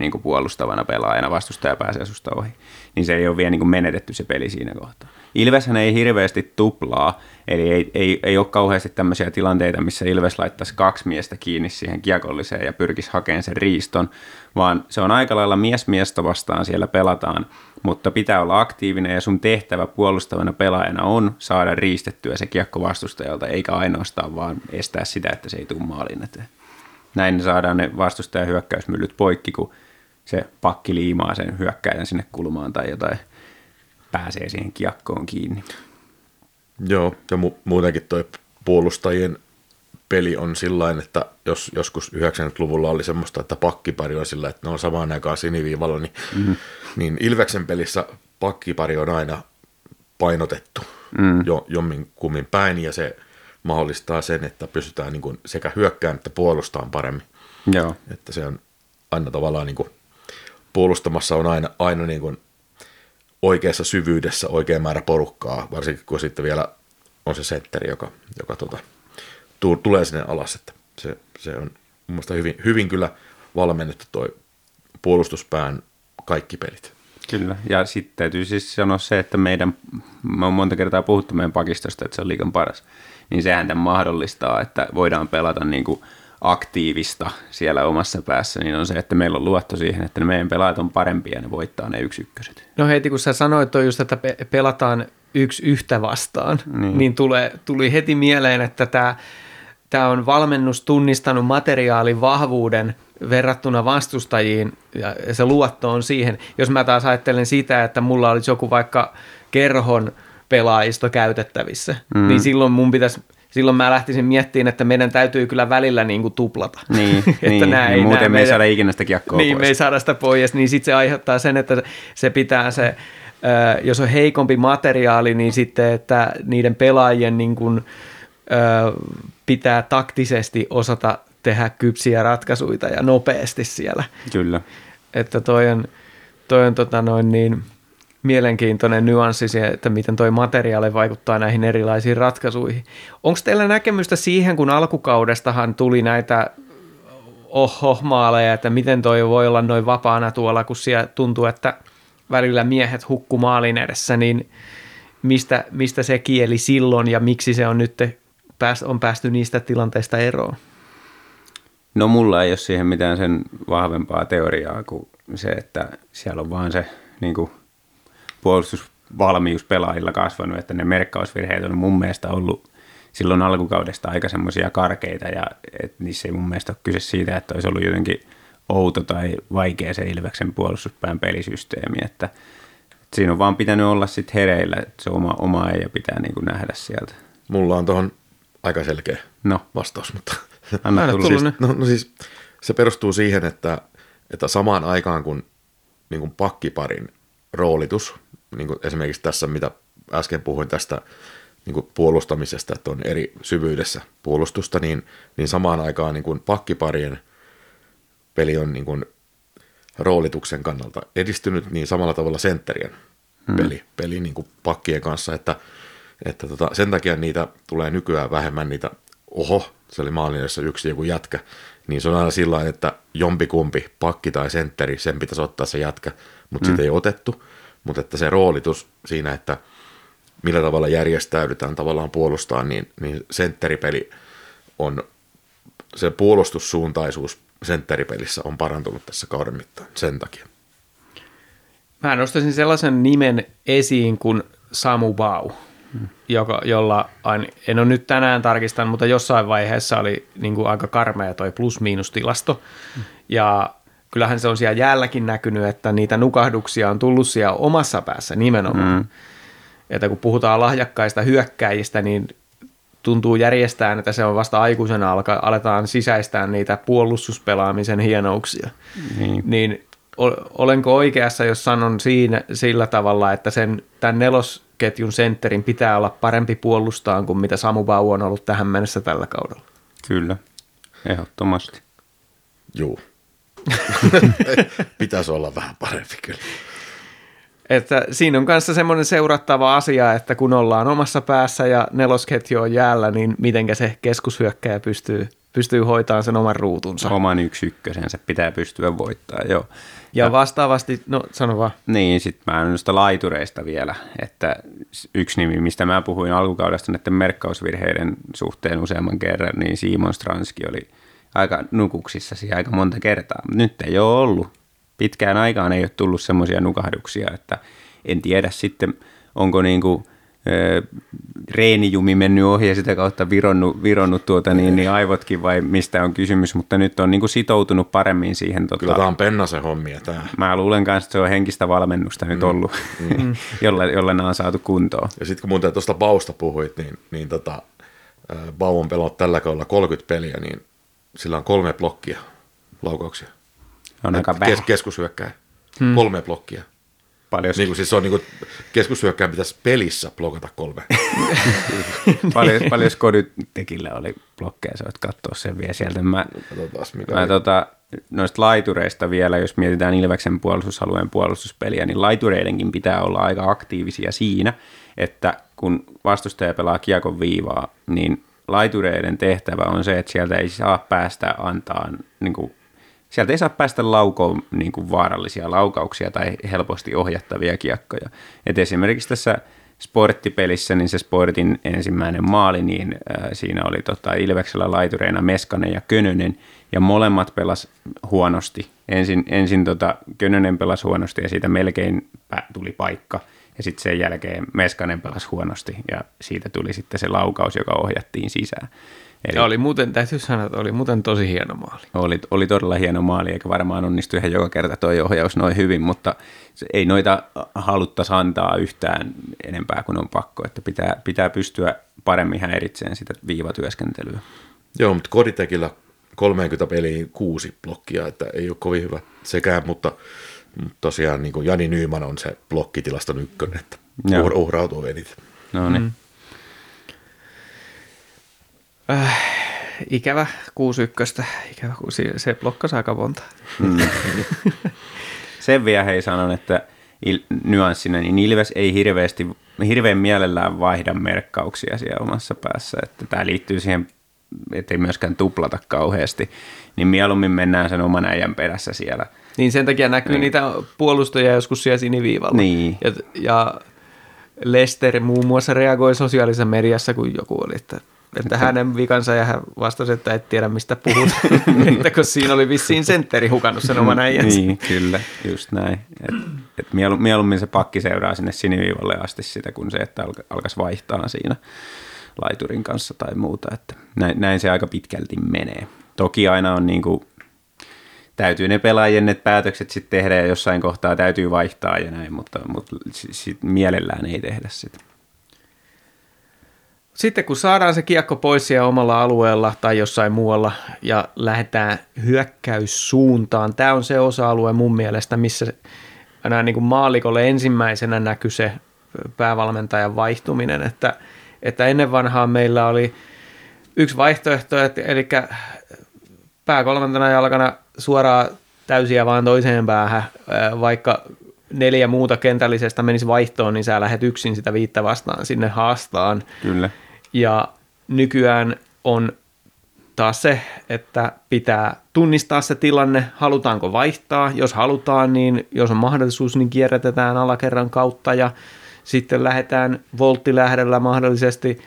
Speaker 3: niin kuin puolustavana pelaajana, vastustaja pääsee susta ohi, niin se ei ole vielä niin kuin menetetty se peli siinä kohtaa. Ilveshän ei hirveästi tuplaa, eli ei, ei, ei ole kauheasti tämmöisiä tilanteita, missä Ilves laittaisi kaksi miestä kiinni siihen kiekolliseen ja pyrkisi hakemaan sen riiston, vaan se on aika lailla mies miestä vastaan siellä pelataan, mutta pitää olla aktiivinen ja sun tehtävä puolustavana pelaajana on saada riistettyä se kiekko vastustajalta, eikä ainoastaan vaan estää sitä, että se ei tule maalin eteen. Näin saadaan ne vastustajan hyökkäysmyllyt poikki, kun se pakki liimaa sen hyökkäjän sinne kulmaan tai jotain pääsee siihen kiekkoon kiinni.
Speaker 4: Joo, ja mu- muutenkin tuo puolustajien peli on sillä että jos joskus 90-luvulla oli semmoista, että pakkipari on sillä, että ne on samaan aikaan siniviivalla, niin, mm. niin Ilveksen pelissä pakkipari on aina painotettu mm. jo, jommin kummin päin, ja se mahdollistaa sen, että pystytään niin kuin sekä hyökkään että puolustamaan paremmin.
Speaker 3: Joo.
Speaker 4: Että se on aina tavallaan niin kuin, puolustamassa on aina, aina niin kuin oikeassa syvyydessä oikea määrä porukkaa, varsinkin kun sitten vielä on se setteri, joka, joka tota, tulee sinne alas. Että se, se on mun hyvin, hyvin kyllä valmennettu tuo puolustuspään kaikki pelit.
Speaker 3: Kyllä, ja sitten täytyy siis sanoa se, että meidän, me on monta kertaa puhuttu meidän pakistosta, että se on liikan paras, niin sehän tämän mahdollistaa, että voidaan pelata niin kuin – aktiivista siellä omassa päässä, niin on se, että meillä on luotto siihen, että ne meidän pelaajat on parempia ja ne voittaa ne yksi ykköset.
Speaker 2: No heti kun sä sanoit on just, että pelataan yksi yhtä vastaan, niin, niin tulee, tuli heti mieleen, että tämä tämä on valmennus tunnistanut materiaalin vahvuuden verrattuna vastustajiin ja se luotto on siihen. Jos mä taas ajattelen sitä, että mulla olisi joku vaikka kerhon pelaajisto käytettävissä, mm. niin silloin mun pitäisi silloin mä lähtisin miettimään, että meidän täytyy kyllä välillä niin kuin tuplata.
Speaker 3: Niin, [laughs]
Speaker 2: että
Speaker 3: niin,
Speaker 2: nää
Speaker 3: niin muuten
Speaker 2: nää
Speaker 3: me ei
Speaker 2: meidän-
Speaker 3: saada ikinä sitä kiekkoa
Speaker 2: Niin,
Speaker 3: pois.
Speaker 2: me ei saada sitä pois, niin sitten se aiheuttaa sen, että se pitää se, jos on heikompi materiaali, niin sitten, että niiden pelaajien niin kuin, ö, pitää taktisesti osata tehdä kypsiä ratkaisuja ja nopeasti siellä.
Speaker 3: Kyllä.
Speaker 2: Että toi on, toi on tota noin niin mielenkiintoinen nyanssi se, että miten toi materiaali vaikuttaa näihin erilaisiin ratkaisuihin. Onko teillä näkemystä siihen, kun alkukaudestahan tuli näitä oho-maaleja, että miten toi voi olla noin vapaana tuolla, kun siellä tuntuu, että välillä miehet hukku maalin edessä, niin mistä, mistä se kieli silloin ja miksi se on nyt pääs, on päästy niistä tilanteista eroon?
Speaker 3: No mulla ei ole siihen mitään sen vahvempaa teoriaa kuin se, että siellä on vaan se niin kuin, puolustusvalmius pelaajilla kasvanut, että ne merkkausvirheet on mun mielestä ollut silloin alkukaudesta aika semmoisia karkeita ja et niissä ei mun mielestä ole kyse siitä, että olisi ollut jotenkin outo tai vaikea se Ilveksen puolustuspään pelisysteemi, että, että siinä on vaan pitänyt olla sitten hereillä, että se oma, oma ei pitää niin kuin nähdä sieltä.
Speaker 4: Mulla on tuohon aika selkeä
Speaker 3: No,
Speaker 4: vastaus, mutta
Speaker 3: anna tulla. Siis,
Speaker 4: no, no siis se perustuu siihen, että, että samaan aikaan kun niin kuin pakkiparin roolitus, niin kuin esimerkiksi tässä, mitä äsken puhuin tästä niin kuin puolustamisesta, että on eri syvyydessä puolustusta, niin, niin samaan aikaan niin kuin pakkiparien peli on niin kuin roolituksen kannalta edistynyt, niin samalla tavalla sentterien peli, peli niin kuin pakkien kanssa, että, että tota, sen takia niitä tulee nykyään vähemmän niitä, oho, se oli maalin edessä yksi joku jätkä, niin se on aina sillä että jompikumpi, pakki tai sentteri, sen pitäisi ottaa se jätkä, mutta mm. sitä ei otettu, mutta että se roolitus siinä, että millä tavalla järjestäydytään tavallaan puolustaa, niin, niin sentteripeli on, se puolustussuuntaisuus sentteripelissä on parantunut tässä kauden mittaan sen takia.
Speaker 2: Mä nostaisin sellaisen nimen esiin kuin Samu Bau, joka, jolla ain, en ole nyt tänään tarkistanut, mutta jossain vaiheessa oli niin kuin aika karmea toi plus-miinus-tilasto. Ja kyllähän se on siellä jäälläkin näkynyt, että niitä nukahduksia on tullut siellä omassa päässä nimenomaan. Mm. Että kun puhutaan lahjakkaista hyökkäjistä, niin tuntuu järjestään, että se on vasta aikuisena alka, aletaan sisäistää niitä puolustuspelaamisen hienouksia.
Speaker 3: Niin.
Speaker 2: Niin o- olenko oikeassa, jos sanon siinä sillä tavalla, että sen, tämän nelosketjun sentterin pitää olla parempi puolustaan kuin mitä Samu Bau on ollut tähän mennessä tällä kaudella?
Speaker 3: Kyllä, ehdottomasti.
Speaker 4: Juu. [laughs] Pitäisi olla vähän parempi kyllä.
Speaker 2: Että siinä on kanssa semmoinen seurattava asia, että kun ollaan omassa päässä ja nelosketju on jäällä, niin mitenkä se keskushyökkäjä pystyy, pystyy hoitamaan sen oman ruutunsa.
Speaker 3: Oman yksi ykkösensä pitää pystyä voittamaan, joo.
Speaker 2: Ja vastaavasti, no sano vaan.
Speaker 3: Niin, sitten mä noista laitureista vielä, että yksi nimi, mistä mä puhuin alkukaudesta näiden merkkausvirheiden suhteen useamman kerran, niin Simon Stranski oli aika nukuksissa siihen aika monta kertaa. Nyt ei ole ollut. Pitkään aikaan ei ole tullut semmoisia nukahduksia, että en tiedä sitten, onko niinku, ö, reenijumi mennyt ohi ja sitä kautta vironnut, vironnut tuota, niin, niin aivotkin vai mistä on kysymys, mutta nyt on niinku sitoutunut paremmin siihen. Tota,
Speaker 4: Kyllä tämä on Pennasen hommia tämä.
Speaker 3: Mä luulen kanssa, että se on henkistä valmennusta nyt ollut, mm. [laughs] jolla, jolla nämä on saatu kuntoon.
Speaker 4: Ja sitten kun muuten tuosta Bausta puhuit, niin, niin tota, Bau on pelannut tällä kaudella 30 peliä, niin sillä on kolme blokkia laukauksia.
Speaker 3: On aika vähän.
Speaker 4: Kes, keskushyökkäjä. Hmm. Kolme blokkia.
Speaker 3: Paljon,
Speaker 4: Niin kuin siis on niin kuin, keskushyökkäjän pitäisi pelissä blokata kolme. [laughs]
Speaker 3: paljon, paljon Skodytekillä oli blokkeja, sä voit katsoa sen vielä sieltä. Mä,
Speaker 4: Katsotaan, mikä
Speaker 3: mä
Speaker 4: oli.
Speaker 3: tota, noista laitureista vielä, jos mietitään Ilveksen puolustusalueen puolustuspeliä, niin laitureidenkin pitää olla aika aktiivisia siinä, että kun vastustaja pelaa kiekon viivaa, niin laitureiden tehtävä on se, että sieltä ei saa päästä antaa, niin kuin, sieltä ei saa päästä laukoon niin kuin vaarallisia laukauksia tai helposti ohjattavia kiekkoja. Et esimerkiksi tässä sporttipelissä, niin se sportin ensimmäinen maali, niin äh, siinä oli tota, Ilveksellä laitureina Meskanen ja Könönen, ja molemmat pelas huonosti. Ensin, ensin tota, Könönen pelasi huonosti ja siitä melkein tuli paikka, ja sitten sen jälkeen Meskanen pelasi huonosti, ja siitä tuli sitten se laukaus, joka ohjattiin sisään. Eli
Speaker 2: Ja oli muuten, täytyy sanoa, että oli muuten tosi hieno maali.
Speaker 3: oli, oli todella hieno maali, eikä varmaan onnistu ihan joka kerta tuo ohjaus noin hyvin, mutta se, ei noita haluttaisi antaa yhtään enempää kuin on pakko, että pitää, pitää pystyä paremmin häiritseen sitä viivatyöskentelyä.
Speaker 4: Joo, mutta Koditekillä 30 peliin kuusi blokkia, että ei ole kovin hyvä sekään, mutta, mutta tosiaan niin kuin Jani Nyyman on se blokkitilaston ykkönen, että
Speaker 3: Joo.
Speaker 4: uhrautuu eniten.
Speaker 3: No niin. Mm.
Speaker 2: Ikävä 6-1. Ikävä, se- blokkasi aika monta. [laughs]
Speaker 3: Sen vielä hei sanon, että il, nyanssina, niin Ilves ei hirveästi, hirveän mielellään vaihda merkkauksia siellä omassa päässä. Että tämä liittyy siihen, ettei myöskään tuplata kauheasti. Niin mieluummin mennään sen oman äijän perässä siellä.
Speaker 2: Niin sen takia näkyy
Speaker 3: Niin.
Speaker 2: niitä puolustajia joskus siellä siniviivalla.
Speaker 3: Niin.
Speaker 2: Ja, ja Lester muun muassa reagoi sosiaalisessa mediassa, kun joku oli, että, että hänen vikansa ja hän vastasi, että et tiedä mistä puhut. [laughs] että kun siinä oli vissiin sentteri hukannut sen oman äijänsä.
Speaker 3: Niin, kyllä, just näin. Et, et mielu- mieluummin se pakki seuraa sinne siniviivalle asti sitä, kuin se, että alka- alkaisi vaihtaa siinä laiturin kanssa tai muuta. Että näin, näin se aika pitkälti menee. Toki aina on niin kuin, täytyy ne pelaajien ne päätökset sitten tehdä ja jossain kohtaa täytyy vaihtaa ja näin, mutta, mutta sit mielellään ei tehdä sitä.
Speaker 2: Sitten kun saadaan se kiekko pois siellä omalla alueella tai jossain muualla ja lähdetään hyökkäyssuuntaan, tämä on se osa-alue mun mielestä, missä aina niin kuin maalikolle ensimmäisenä näkyy se päävalmentajan vaihtuminen, että, että ennen vanhaa meillä oli yksi vaihtoehto, että, eli pääkolmantena jalkana suoraan täysiä vaan toiseen päähän, ää, vaikka neljä muuta kentällisestä menisi vaihtoon, niin sä lähdet yksin sitä viittä vastaan sinne haastaan.
Speaker 3: Kyllä.
Speaker 2: Ja nykyään on taas se, että pitää tunnistaa se tilanne, halutaanko vaihtaa. Jos halutaan, niin jos on mahdollisuus, niin kierrätetään alakerran kautta ja sitten lähdetään volttilähdellä mahdollisesti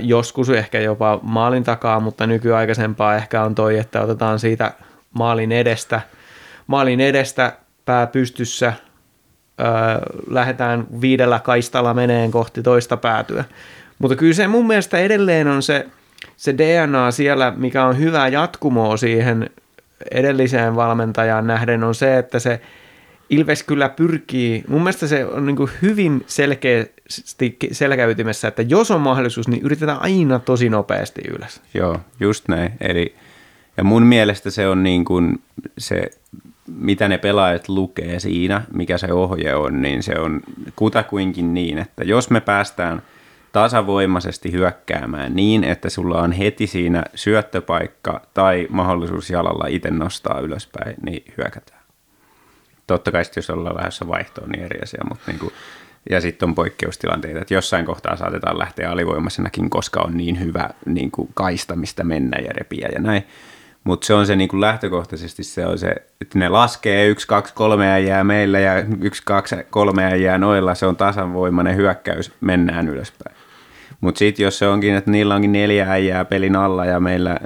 Speaker 2: joskus ehkä jopa maalin takaa, mutta nykyaikaisempaa ehkä on toi, että otetaan siitä maalin edestä, maalin edestä pää pystyssä, lähdetään viidellä kaistalla meneen kohti toista päätyä. Mutta kyllä se mun mielestä edelleen on se, se DNA siellä, mikä on hyvä jatkumoa siihen edelliseen valmentajaan nähden, on se, että se Ilves kyllä pyrkii, mun mielestä se on niin hyvin selkeästi selkäytimessä, että jos on mahdollisuus, niin yritetään aina tosi nopeasti ylös.
Speaker 3: Joo, just näin. Eli, ja mun mielestä se on niin kuin se, mitä ne pelaajat lukee siinä, mikä se ohje on, niin se on kutakuinkin niin, että jos me päästään tasavoimaisesti hyökkäämään niin, että sulla on heti siinä syöttöpaikka tai mahdollisuus jalalla itse nostaa ylöspäin, niin hyökätään. Totta kai jos ollaan lähdössä vaihtoon, niin eri asia, mutta niin kuin, ja sitten on poikkeustilanteita, että jossain kohtaa saatetaan lähteä alivoimaisenakin, koska on niin hyvä niin kuin kaista, mistä mennä ja repiä ja näin. Mutta se on se niin kuin lähtökohtaisesti se on se, että ne laskee yksi, kaksi, kolme äijää meillä ja yksi, kaksi, kolme äijää noilla, se on tasanvoimainen hyökkäys, mennään ylöspäin. Mutta sitten jos se onkin, että niillä onkin neljä äijää pelin alla ja meillä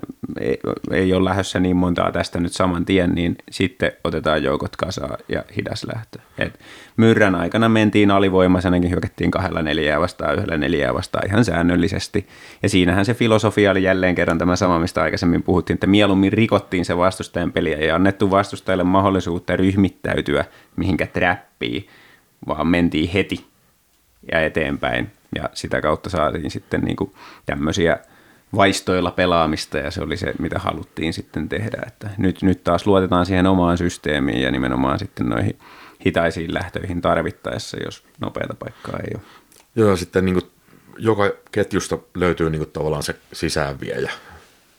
Speaker 3: ei, ei ole lähdössä niin montaa tästä nyt saman tien, niin sitten otetaan joukot kasaan ja hidas lähtö. Et myrrän aikana mentiin alivoimaisenakin, hyökättiin kahdella neljää vastaan, yhdellä neljää vastaan ihan säännöllisesti. Ja siinähän se filosofia oli jälleen kerran tämä sama, mistä aikaisemmin puhuttiin, että mieluummin rikottiin se vastustajan peliä ja annettu vastustajalle mahdollisuutta ryhmittäytyä mihinkä trappiin, vaan mentiin heti ja eteenpäin. Ja sitä kautta saatiin sitten niin kuin tämmöisiä vaistoilla pelaamista ja se oli se, mitä haluttiin sitten tehdä. Että nyt, nyt taas luotetaan siihen omaan systeemiin ja nimenomaan sitten noihin hitaisiin lähtöihin tarvittaessa, jos nopeata paikkaa ei ole.
Speaker 4: Joo, ja sitten niin kuin, joka ketjusta löytyy niin kuin, tavallaan se sisäänviejä.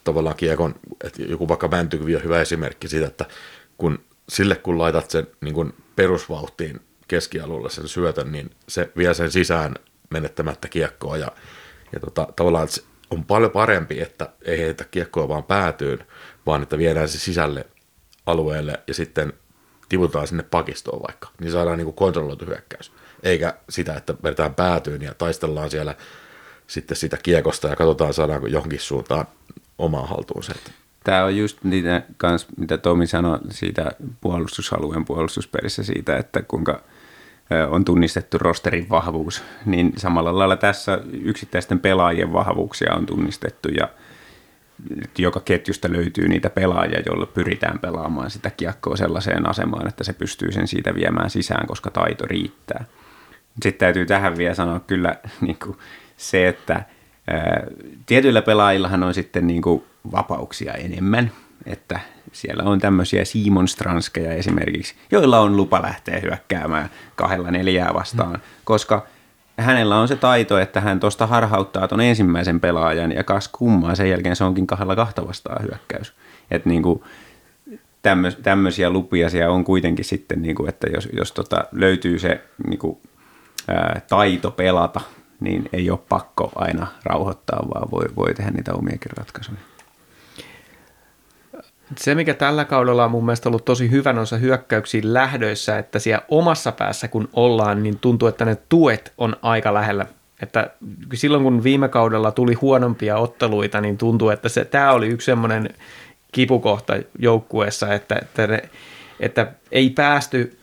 Speaker 4: Tavallaan kiekon, että joku vaikka Mäntykyvi on hyvä esimerkki siitä, että kun sille kun laitat sen niin kuin perusvauhtiin keskialueelle sen syötön, niin se vie sen sisään menettämättä kiekkoa ja, ja tota, tavallaan se on paljon parempi, että ei heitä kiekkoa vaan päätyyn, vaan että viedään se sisälle alueelle ja sitten tiputaan sinne pakistoon vaikka, niin saadaan niin kuin kontrolloitu hyökkäys. Eikä sitä, että vedetään päätyyn ja taistellaan siellä sitten sitä kiekosta ja katsotaan saadaanko johonkin suuntaan omaa haltuunsa. Että
Speaker 3: Tämä on just niitä kans, mitä Tomi sanoi siitä puolustusalueen puolustusperissä siitä, että kuinka on tunnistettu rosterin vahvuus, niin samalla lailla tässä yksittäisten pelaajien vahvuuksia on tunnistettu ja joka ketjusta löytyy niitä pelaajia, joilla pyritään pelaamaan sitä kiekkoa sellaiseen asemaan, että se pystyy sen siitä viemään sisään, koska taito riittää. Sitten täytyy tähän vielä sanoa kyllä [laughs] niin kuin se, että ää, tietyillä pelaajillahan on sitten niin kuin vapauksia enemmän, että siellä on tämmöisiä Simon Stranskeja esimerkiksi, joilla on lupa lähteä hyökkäämään kahdella neljää vastaan, mm. koska hänellä on se taito, että hän tuosta harhauttaa tuon ensimmäisen pelaajan ja kas kummaa, sen jälkeen se onkin kahdella kahta vastaan hyökkäys. Että niin kuin tämmöisiä lupia siellä on kuitenkin sitten, niin kuin, että jos, jos tota löytyy se niin kuin, ää, taito pelata, niin ei ole pakko aina rauhoittaa, vaan voi, voi tehdä niitä omiakin ratkaisuja.
Speaker 2: Se, mikä tällä kaudella on mun mielestä ollut tosi hyvän osa hyökkäyksiin lähdöissä, että siellä omassa päässä kun ollaan, niin tuntuu, että ne tuet on aika lähellä. Että silloin kun viime kaudella tuli huonompia otteluita, niin tuntuu, että se, tämä oli yksi semmoinen kipukohta joukkueessa, että, että, ne, että ei päästy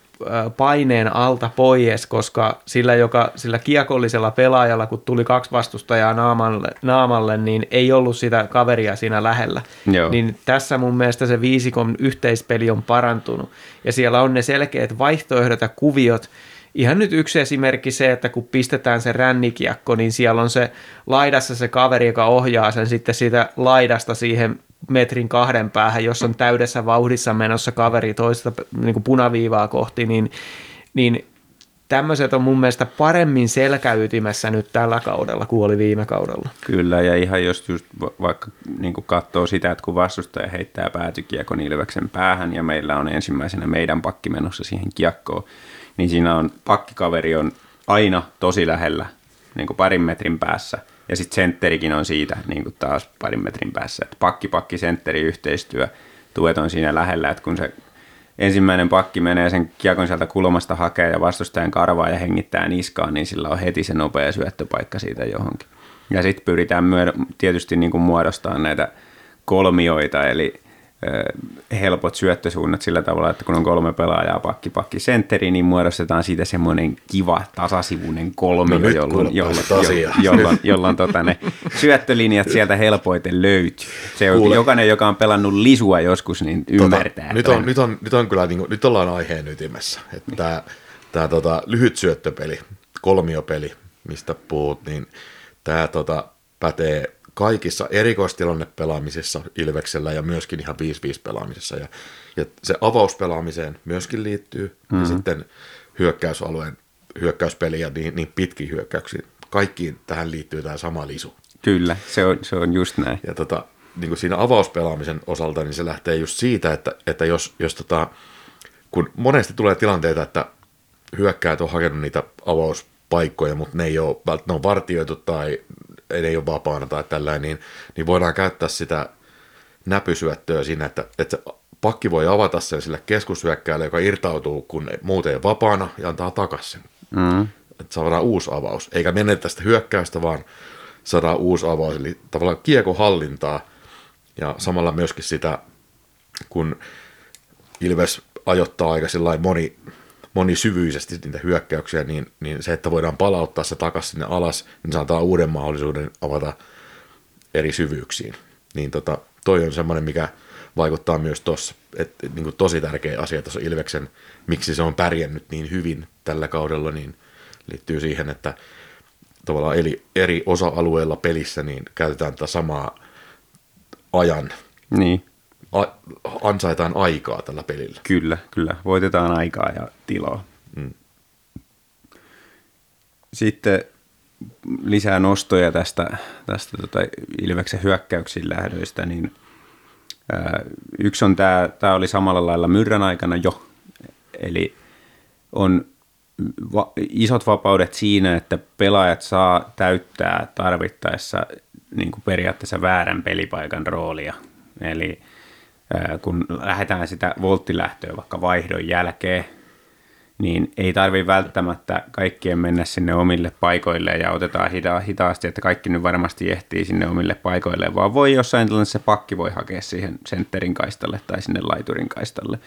Speaker 2: paineen alta pois, koska sillä, joka, sillä kiekollisella pelaajalla, kun tuli kaksi vastustajaa naamalle, naamalle niin ei ollut sitä kaveria siinä lähellä. Joo. Niin tässä mun mielestä se viisikon yhteispeli on parantunut. Ja siellä on ne selkeät vaihtoehdot ja kuviot, Ihan nyt yksi esimerkki se, että kun pistetään se rännikiekko, niin siellä on se laidassa se kaveri, joka ohjaa sen sitten siitä laidasta siihen metrin kahden päähän, jos on täydessä vauhdissa menossa kaveri toista niin kuin punaviivaa kohti, niin, niin tämmöiset on mun mielestä paremmin selkäytimessä nyt tällä kaudella kuin oli viime kaudella.
Speaker 3: Kyllä, ja ihan jos just vaikka niin katsoo sitä, että kun vastustaja heittää päätykiekon Ilveksen päähän ja meillä on ensimmäisenä meidän pakki menossa siihen kiekkoon, niin siinä on pakkikaveri on aina tosi lähellä, niin kuin parin metrin päässä – ja sitten sentterikin on siitä niin kuin taas parin metrin päässä. Että pakki, pakki, sentteri yhteistyö, tuet on siinä lähellä, että kun se ensimmäinen pakki menee sen kiekon sieltä kulmasta hakee ja vastustajan karvaa ja hengittää niskaan, niin sillä on heti se nopea syöttöpaikka siitä johonkin. Ja sitten pyritään myö- tietysti niin kuin muodostamaan näitä kolmioita, eli helpot syöttösuunnat sillä tavalla, että kun on kolme pelaajaa pakki, pakki, sentteri, niin muodostetaan siitä semmoinen kiva tasasivuinen kolmio, no jolloin, jolloin, jolloin, jolloin, jolloin tota ne syöttölinjat sieltä helpoiten löytyy. Se on, Kuule. jokainen, joka on pelannut lisua joskus, niin tota, ymmärtää.
Speaker 4: Tota, nyt, on, nyt, on, nyt on kyllä, niin kuin, nyt ollaan aiheen ytimessä. Että tämä, tämä tota, lyhyt syöttöpeli, kolmiopeli, mistä puhut, niin tämä tota, pätee kaikissa erikoistilannepelaamisessa Ilveksellä ja myöskin ihan 5-5 pelaamisessa. Ja, ja se avauspelaamiseen myöskin liittyy mm-hmm. ja sitten hyökkäysalueen hyökkäyspeli ja niin, niin pitkiä hyökkäyksiä. Kaikkiin tähän liittyy tämä sama lisu.
Speaker 3: Kyllä, se on, se on just näin.
Speaker 4: Ja tota, niin kuin siinä avauspelaamisen osalta, niin se lähtee just siitä, että, että jos, jos tota, kun monesti tulee tilanteita, että hyökkäät on hakenut niitä avauspaikkoja, mutta ne ei ole, ne on vartioitu tai ei ole vapaana tai tällainen, niin, niin voidaan käyttää sitä näpysyöttöä siinä, että, että pakki voi avata sen sille keskushyökkääjälle, joka irtautuu, kun muuten ei vapaana ja antaa takaisin. Mm. Että saadaan uusi avaus. Eikä mene tästä hyökkäystä, vaan saadaan uusi avaus. Eli tavallaan kiekohallintaa ja samalla myöskin sitä, kun Ilves ajoittaa aika moni monisyvyisesti niitä hyökkäyksiä, niin, niin se, että voidaan palauttaa se takaisin sinne alas, niin saadaan uuden mahdollisuuden avata eri syvyyksiin. Niin tota, toi on semmoinen, mikä vaikuttaa myös tuossa, että niin kuin tosi tärkeä asia tuossa Ilveksen, miksi se on pärjännyt niin hyvin tällä kaudella, niin liittyy siihen, että tavallaan eli eri osa-alueilla pelissä niin käytetään tätä samaa ajan
Speaker 3: niin
Speaker 4: ansaitaan aikaa tällä pelillä.
Speaker 3: Kyllä, kyllä. Voitetaan aikaa ja tilaa. Mm. Sitten lisää nostoja tästä, tästä tota Ilveksen hyökkäyksiin lähdöistä, niin ää, yksi on tämä, tämä oli samalla lailla myrrän aikana jo, eli on va- isot vapaudet siinä, että pelaajat saa täyttää tarvittaessa niin kuin periaatteessa väärän pelipaikan roolia. Eli kun lähdetään sitä volttilähtöä vaikka vaihdon jälkeen, niin ei tarvi välttämättä kaikkien mennä sinne omille paikoille ja otetaan hita- hitaasti, että kaikki nyt varmasti ehtii sinne omille paikoille, vaan voi jossain se pakki voi hakea siihen sentterin kaistalle tai sinne laiturin kaistalle.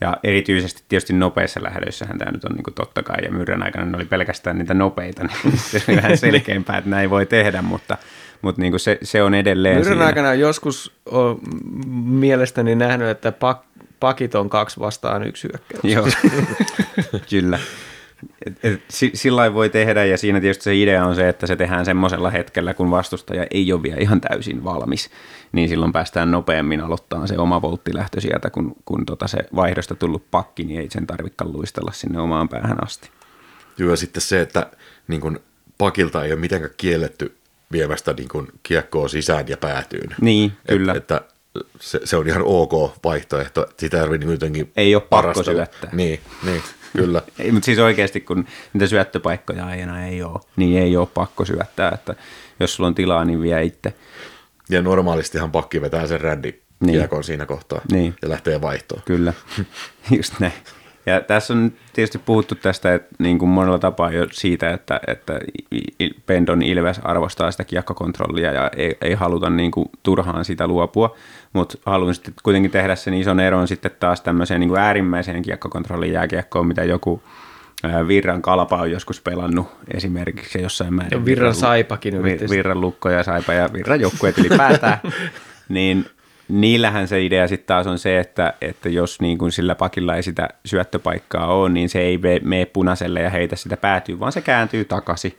Speaker 3: Ja erityisesti tietysti nopeissa lähdöissähän tämä nyt on niin kuin totta kai, ja myrrän aikana ne oli pelkästään niitä nopeita, niin [laughs] se on vähän selkeämpää, että näin voi tehdä, mutta, mutta niin kuin se, se on edelleen
Speaker 2: Myrrän
Speaker 3: siinä.
Speaker 2: aikana joskus on mielestäni nähnyt, että pak, pakit on kaksi vastaan yksi hyökkäys.
Speaker 3: Joo, [laughs] kyllä. Et, et, si- sillä voi tehdä ja siinä tietysti se idea on se, että se tehdään semmoisella hetkellä, kun vastustaja ei ole vielä ihan täysin valmis, niin silloin päästään nopeammin aloittamaan se oma volttilähtö sieltä, kun, kun tota se vaihdosta tullut pakki, niin ei sen tarvitsekaan luistella sinne omaan päähän asti.
Speaker 4: Joo, ja sitten se, että niin kun, pakilta ei ole mitenkään kielletty viemästä niin kun, kiekkoa sisään ja päätyyn.
Speaker 3: Niin, kyllä.
Speaker 4: Et, että se, se, on ihan ok vaihtoehto. Sitä ei tarvitse niin jotenkin
Speaker 3: Ei ole pakko
Speaker 4: parastella.
Speaker 3: syöttää.
Speaker 4: Niin, niin, kyllä. [laughs]
Speaker 3: Ei, mutta siis oikeasti, kun niitä syöttöpaikkoja aina ei ole, niin ei ole pakko syöttää, että jos sulla on tilaa, niin vie itse.
Speaker 4: Ja normaalistihan pakki vetää sen rändi
Speaker 3: Niin.
Speaker 4: kiekon siinä kohtaa
Speaker 3: Niin.
Speaker 4: ja lähtee vaihtoon.
Speaker 3: Kyllä, [laughs] just näin. Ja tässä on tietysti puhuttu tästä että niin kuin monella tapaa jo siitä, että, että Pendon Ilves arvostaa sitä kiekkokontrollia ja ei, ei haluta niin kuin turhaan sitä luopua, mutta haluan sitten kuitenkin tehdä sen ison eron sitten taas tämmöiseen niin kuin äärimmäiseen kiekkokontrollin jääkiekkoon, mitä joku Virran kalpa on joskus pelannut esimerkiksi jossain määrin.
Speaker 2: Ja Virran Saipakin
Speaker 3: Vi-
Speaker 2: yritti sitä.
Speaker 3: Virran lukko ja Saipa ja Virran joukkueet ylipäätään, [laughs] niin niillähän se idea sitten taas on se, että, että jos niin kuin sillä pakilla ei sitä syöttöpaikkaa ole, niin se ei mene punaiselle ja heitä sitä päätyy, vaan se kääntyy takaisin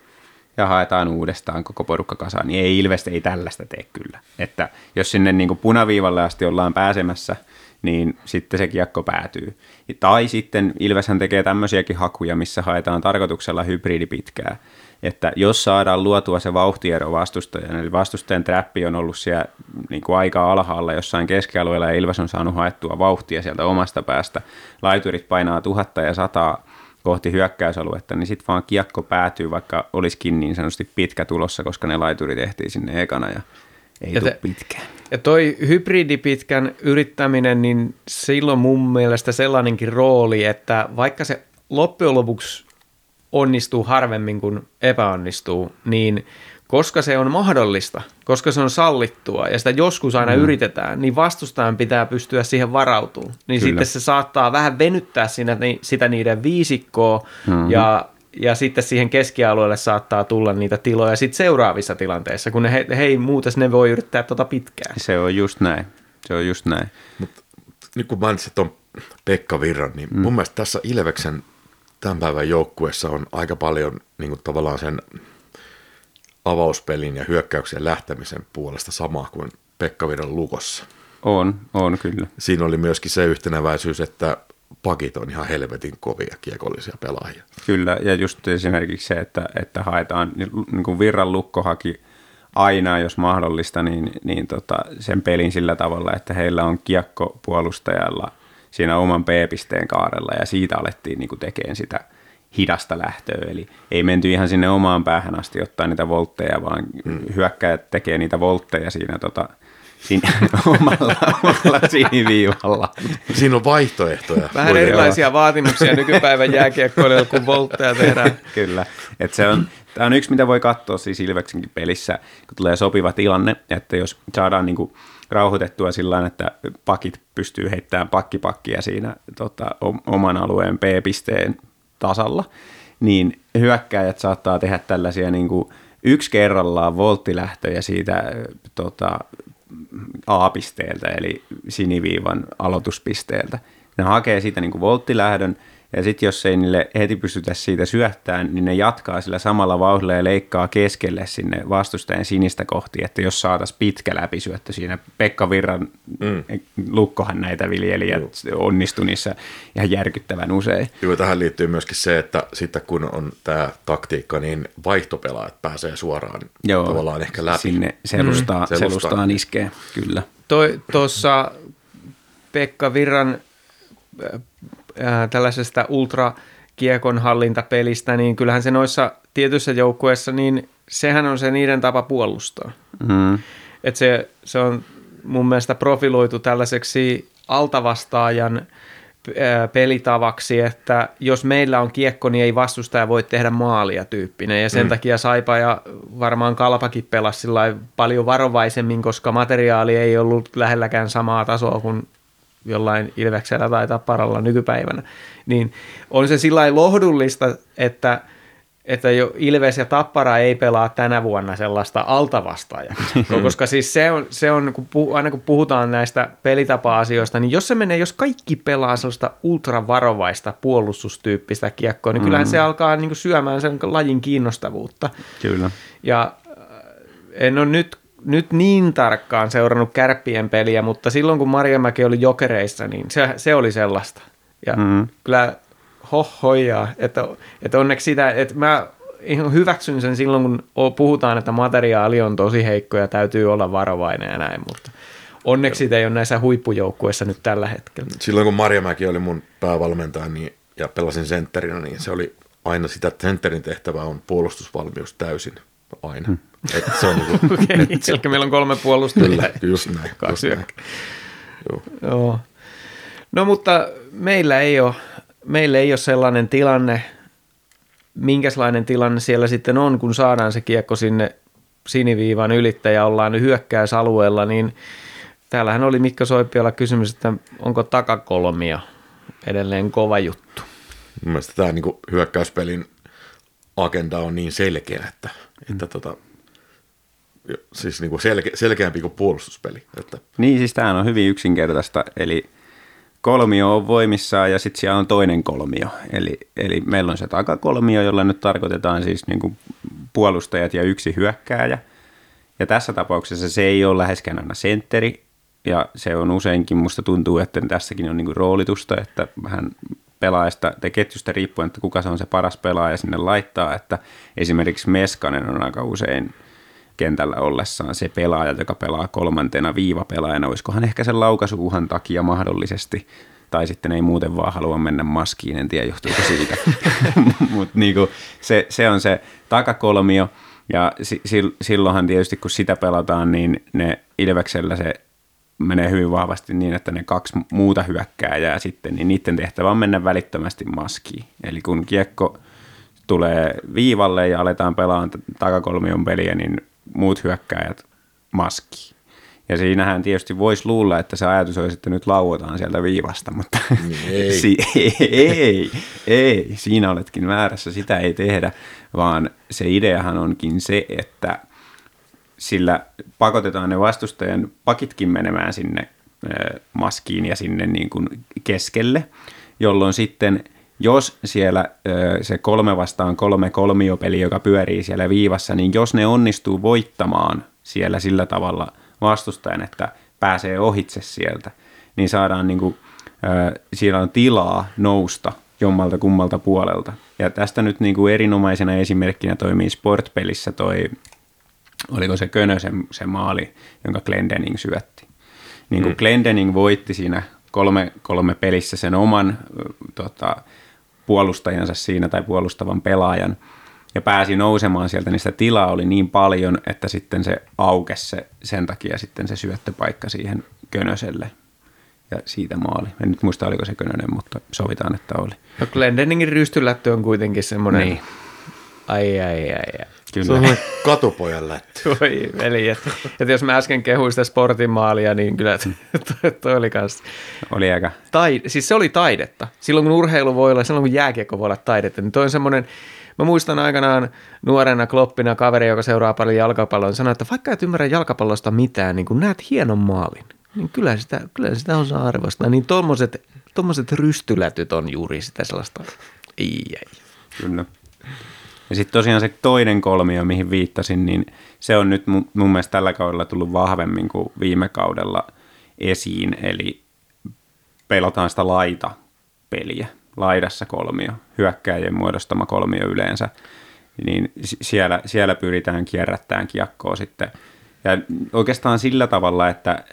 Speaker 3: ja haetaan uudestaan koko porukka kasaan. Niin ei Ilves ei tällaista tee kyllä. Että jos sinne niin kuin punaviivalle asti ollaan pääsemässä, niin sitten se kiekko päätyy. Tai sitten Ilveshän tekee tämmöisiäkin hakuja, missä haetaan tarkoituksella hybridipitkää. Että jos saadaan luotua se vauhtiero vastustajan, eli vastustajan trappi on ollut siellä niin kuin aika alhaalla jossain keskialueella ja Ilves on saanut haettua vauhtia sieltä omasta päästä, laiturit painaa tuhatta ja sataa kohti hyökkäysaluetta, niin sitten vaan kiekko päätyy, vaikka olisikin niin sanotusti pitkä tulossa, koska ne laiturit ehtii sinne ekana ja ei
Speaker 2: Ja
Speaker 3: tule
Speaker 2: te-
Speaker 3: pitkään.
Speaker 2: Ja toi hybridipitkän yrittäminen, niin silloin mun mielestä sellainenkin rooli, että vaikka se loppujen lopuksi onnistuu harvemmin kuin epäonnistuu, niin koska se on mahdollista, koska se on sallittua ja sitä joskus aina mm. yritetään, niin vastustajan pitää pystyä siihen varautumaan. Niin
Speaker 3: Kyllä.
Speaker 2: sitten se saattaa vähän venyttää siinä, sitä niiden viisikkoa mm-hmm. ja, ja sitten siihen keskialueelle saattaa tulla niitä tiloja sitten seuraavissa tilanteissa, kun ne, he, hei muuten ne voi yrittää tota pitkään.
Speaker 3: Se on just näin. Se on just näin.
Speaker 4: Nyt kun mainitsit tuon Pekka Virran, niin mm. mun mielestä tässä Ilveksen tämän päivän joukkueessa on aika paljon niin kuin tavallaan sen avauspelin ja hyökkäyksen lähtemisen puolesta samaa kuin Pekka Virran lukossa.
Speaker 3: On, on kyllä.
Speaker 4: Siinä oli myöskin se yhtenäväisyys, että pakit on ihan helvetin kovia kiekollisia pelaajia.
Speaker 3: Kyllä, ja just esimerkiksi se, että, että haetaan, niin kuin Virran lukko haki aina, jos mahdollista, niin, niin tota, sen pelin sillä tavalla, että heillä on kiekko puolustajalla siinä oman B-pisteen kaarella, ja siitä alettiin niin kuin tekemään sitä hidasta lähtöä, eli ei menty ihan sinne omaan päähän asti ottaa niitä voltteja, vaan mm. hyökkäjät tekee niitä voltteja siinä tota, siinä, [laughs] omalla, omalla siniviivalla.
Speaker 4: Siinä on vaihtoehtoja.
Speaker 2: Vähän
Speaker 4: Voi-
Speaker 2: erilaisia vaatimuksia nykypäivän jääkiekkoilijoilla, kun voltteja tehdään. [laughs]
Speaker 3: Kyllä. Et se on, tämä on yksi, mitä voi katsoa siis Ilveksenkin pelissä, kun tulee sopiva tilanne, että jos saadaan niinku rauhoitettua sillä että pakit pystyy heittämään pakkipakkia siinä tota, oman alueen B-pisteen tasalla, niin hyökkäjät saattaa tehdä tällaisia niinku yksi kerrallaan volttilähtöjä siitä tota, A-pisteeltä, eli siniviivan aloituspisteeltä. Ne hakee siitä niin kuin volttilähdön, ja sitten jos ei niille heti pystytä siitä syöttämään, niin ne jatkaa sillä samalla vauhdilla ja leikkaa keskelle sinne vastustajan sinistä kohti, että jos saataisiin pitkä läpisyöttö siinä. Pekka Virran mm. lukkohan näitä viljelijät onnistui niissä ihan järkyttävän usein.
Speaker 4: Joo, tähän liittyy myöskin se, että sitten kun on tämä taktiikka, niin vaihtopelaajat pääsee suoraan
Speaker 3: Joo,
Speaker 4: tavallaan ehkä läpi.
Speaker 3: Sinne selustaa,
Speaker 4: Mm.
Speaker 3: mm.
Speaker 4: Selustaa.
Speaker 3: selustaan iskee, kyllä.
Speaker 2: Tuossa Pekka Virran äh, tällaisesta ultrakiekon hallintapelistä, niin kyllähän se noissa tietyissä joukkueissa, niin sehän on se niiden tapa puolustaa.
Speaker 3: Mm.
Speaker 2: Et se, se on mun mielestä profiloitu tällaiseksi altavastaajan ää, pelitavaksi, että jos meillä on kiekko, niin ei vastustaja voi tehdä maalia tyyppinen. Ja sen mm. takia Saipa ja varmaan Kalpakin pelasi paljon varovaisemmin, koska materiaali ei ollut lähelläkään samaa tasoa kuin jollain Ilveksellä tai Tapparalla nykypäivänä, niin on se sillä lohdullista, että, että jo Ilves ja Tappara ei pelaa tänä vuonna sellaista altavastaajaa. [laughs] Koska siis se on, se on kun puh, aina kun puhutaan näistä pelitapa-asioista, niin jos se menee, jos kaikki pelaa sellaista ultravarovaista puolustustyyppistä kiekkoa, niin kyllähän se alkaa niin syömään sen lajin kiinnostavuutta.
Speaker 3: Kyllä.
Speaker 2: Ja äh, en ole nyt, nyt niin tarkkaan seurannut kärppien peliä, mutta silloin kun Marjamäki oli jokereissa, niin se, se oli sellaista. Ja mm. kyllä hohojaa, että, että onneksi sitä, että mä ihan hyväksyn sen silloin, kun puhutaan, että materiaali on tosi heikko ja täytyy olla varovainen ja näin, mutta onneksi sitä ei ole näissä huippujoukkueissa nyt tällä hetkellä.
Speaker 4: Silloin kun Marjamäki oli mun päävalmentaja niin, ja pelasin sentterinä, niin se oli aina sitä, että sentterin tehtävä on puolustusvalmius täysin aina. Hmm. Et se on niin kuin,
Speaker 2: okay, meillä on kolme puolustajaa.
Speaker 4: Kyllä, just näin.
Speaker 2: Kaksi
Speaker 4: just näin.
Speaker 2: Joo. Joo. No mutta meillä ei ole, meillä ei ole sellainen tilanne, minkälainen tilanne siellä sitten on, kun saadaan se kiekko sinne siniviivan ylittäjä, ollaan hyökkäysalueella, niin täällähän oli Mikko Soippiolla kysymys, että onko takakolmia edelleen kova juttu.
Speaker 4: Mun mielestä tämä niin hyökkäyspelin agenda on niin selkeä, että, mm. että tota, siis niin kuin selke, selkeämpi kuin puolustuspeli. Että.
Speaker 3: Niin, siis tämähän on hyvin yksinkertaista, eli kolmio on voimissaan ja sitten siellä on toinen kolmio. Eli, eli meillä on se takakolmio, jolla nyt tarkoitetaan siis niin kuin puolustajat ja yksi hyökkääjä. Ja tässä tapauksessa se ei ole läheskään aina sentteri, ja se on useinkin, musta tuntuu, että tässäkin on niin kuin roolitusta, että vähän pelaajasta tai ketjusta riippuen, että kuka se on se paras pelaaja sinne laittaa, että esimerkiksi Meskanen on aika usein kentällä ollessaan se pelaaja, joka pelaa kolmantena viivapelaajana, olisikohan ehkä sen laukaisuuhan takia mahdollisesti, tai sitten ei muuten vaan halua mennä maskiin, en tiedä johtuuko siitä. [laughs] Mutta niinku, se, se on se takakolmio, ja si, silloinhan tietysti kun sitä pelataan, niin ne Ilveksellä se menee hyvin vahvasti niin, että ne kaksi muuta hyökkääjää sitten, niin niiden tehtävä on mennä välittömästi maskiin. Eli kun kiekko tulee viivalle ja aletaan pelaamaan takakolmion peliä, niin muut hyökkääjät maskiin. Ja siinähän tietysti voisi luulla, että se ajatus olisi, että nyt lauotaan sieltä viivasta, mutta
Speaker 4: ei. [laughs]
Speaker 3: si- ei, ei, siinä oletkin väärässä, sitä ei tehdä, vaan se ideahan onkin se, että sillä pakotetaan ne vastustajan pakitkin menemään sinne maskiin ja sinne niin kuin keskelle, jolloin sitten jos siellä se kolme vastaan kolme kolmiopeli, joka pyörii siellä viivassa, niin jos ne onnistuu voittamaan siellä sillä tavalla vastustajan, että pääsee ohitse sieltä, niin saadaan niin kuin, siellä on tilaa nousta jommalta kummalta puolelta. Ja tästä nyt niin kuin erinomaisena esimerkkinä toimii sportpelissä toi, oliko se Könösen se maali, jonka Glendening syötti. Niin kuin mm. Glendening voitti siinä kolme, kolme pelissä sen oman tota, puolustajansa siinä tai puolustavan pelaajan ja pääsi nousemaan sieltä, niin sitä tilaa oli niin paljon, että sitten se aukesi se, sen takia sitten se syöttöpaikka siihen Könöselle ja siitä maali. En nyt muista, oliko se Könönen, mutta sovitaan, että oli.
Speaker 2: No Glendeningin rystylätty on kuitenkin semmoinen... Niin. Ai, ai, ai, ai.
Speaker 4: Kyllä. Se on katupojan lätty. [laughs]
Speaker 2: Voi veli, että, jos mä äsken kehuin sitä sportin maalia, niin kyllä toi, toi oli kans...
Speaker 3: Oli aika...
Speaker 2: Tai, siis se oli taidetta. Silloin kun urheilu voi olla, silloin kun jääkiekko voi olla taidetta, niin toi on semmoinen, Mä muistan aikanaan nuorena kloppina kaveri, joka seuraa paljon jalkapalloa, niin sanoi, että vaikka et ymmärrä jalkapallosta mitään, niin kun näet hienon maalin, niin kyllä sitä, kyllä sitä osaa arvostaa. Niin tommoset, tommoset rystylätyt on juuri sitä sellaista, ei, ei.
Speaker 3: Kyllä. Ja sitten tosiaan se toinen kolmio, mihin viittasin, niin se on nyt mun, mielestä tällä kaudella tullut vahvemmin kuin viime kaudella esiin, eli pelataan sitä laita-peliä, laidassa kolmio, hyökkäjien muodostama kolmio yleensä, niin siellä, siellä pyritään kierrättämään kiekkoa sitten. Ja oikeastaan sillä tavalla, että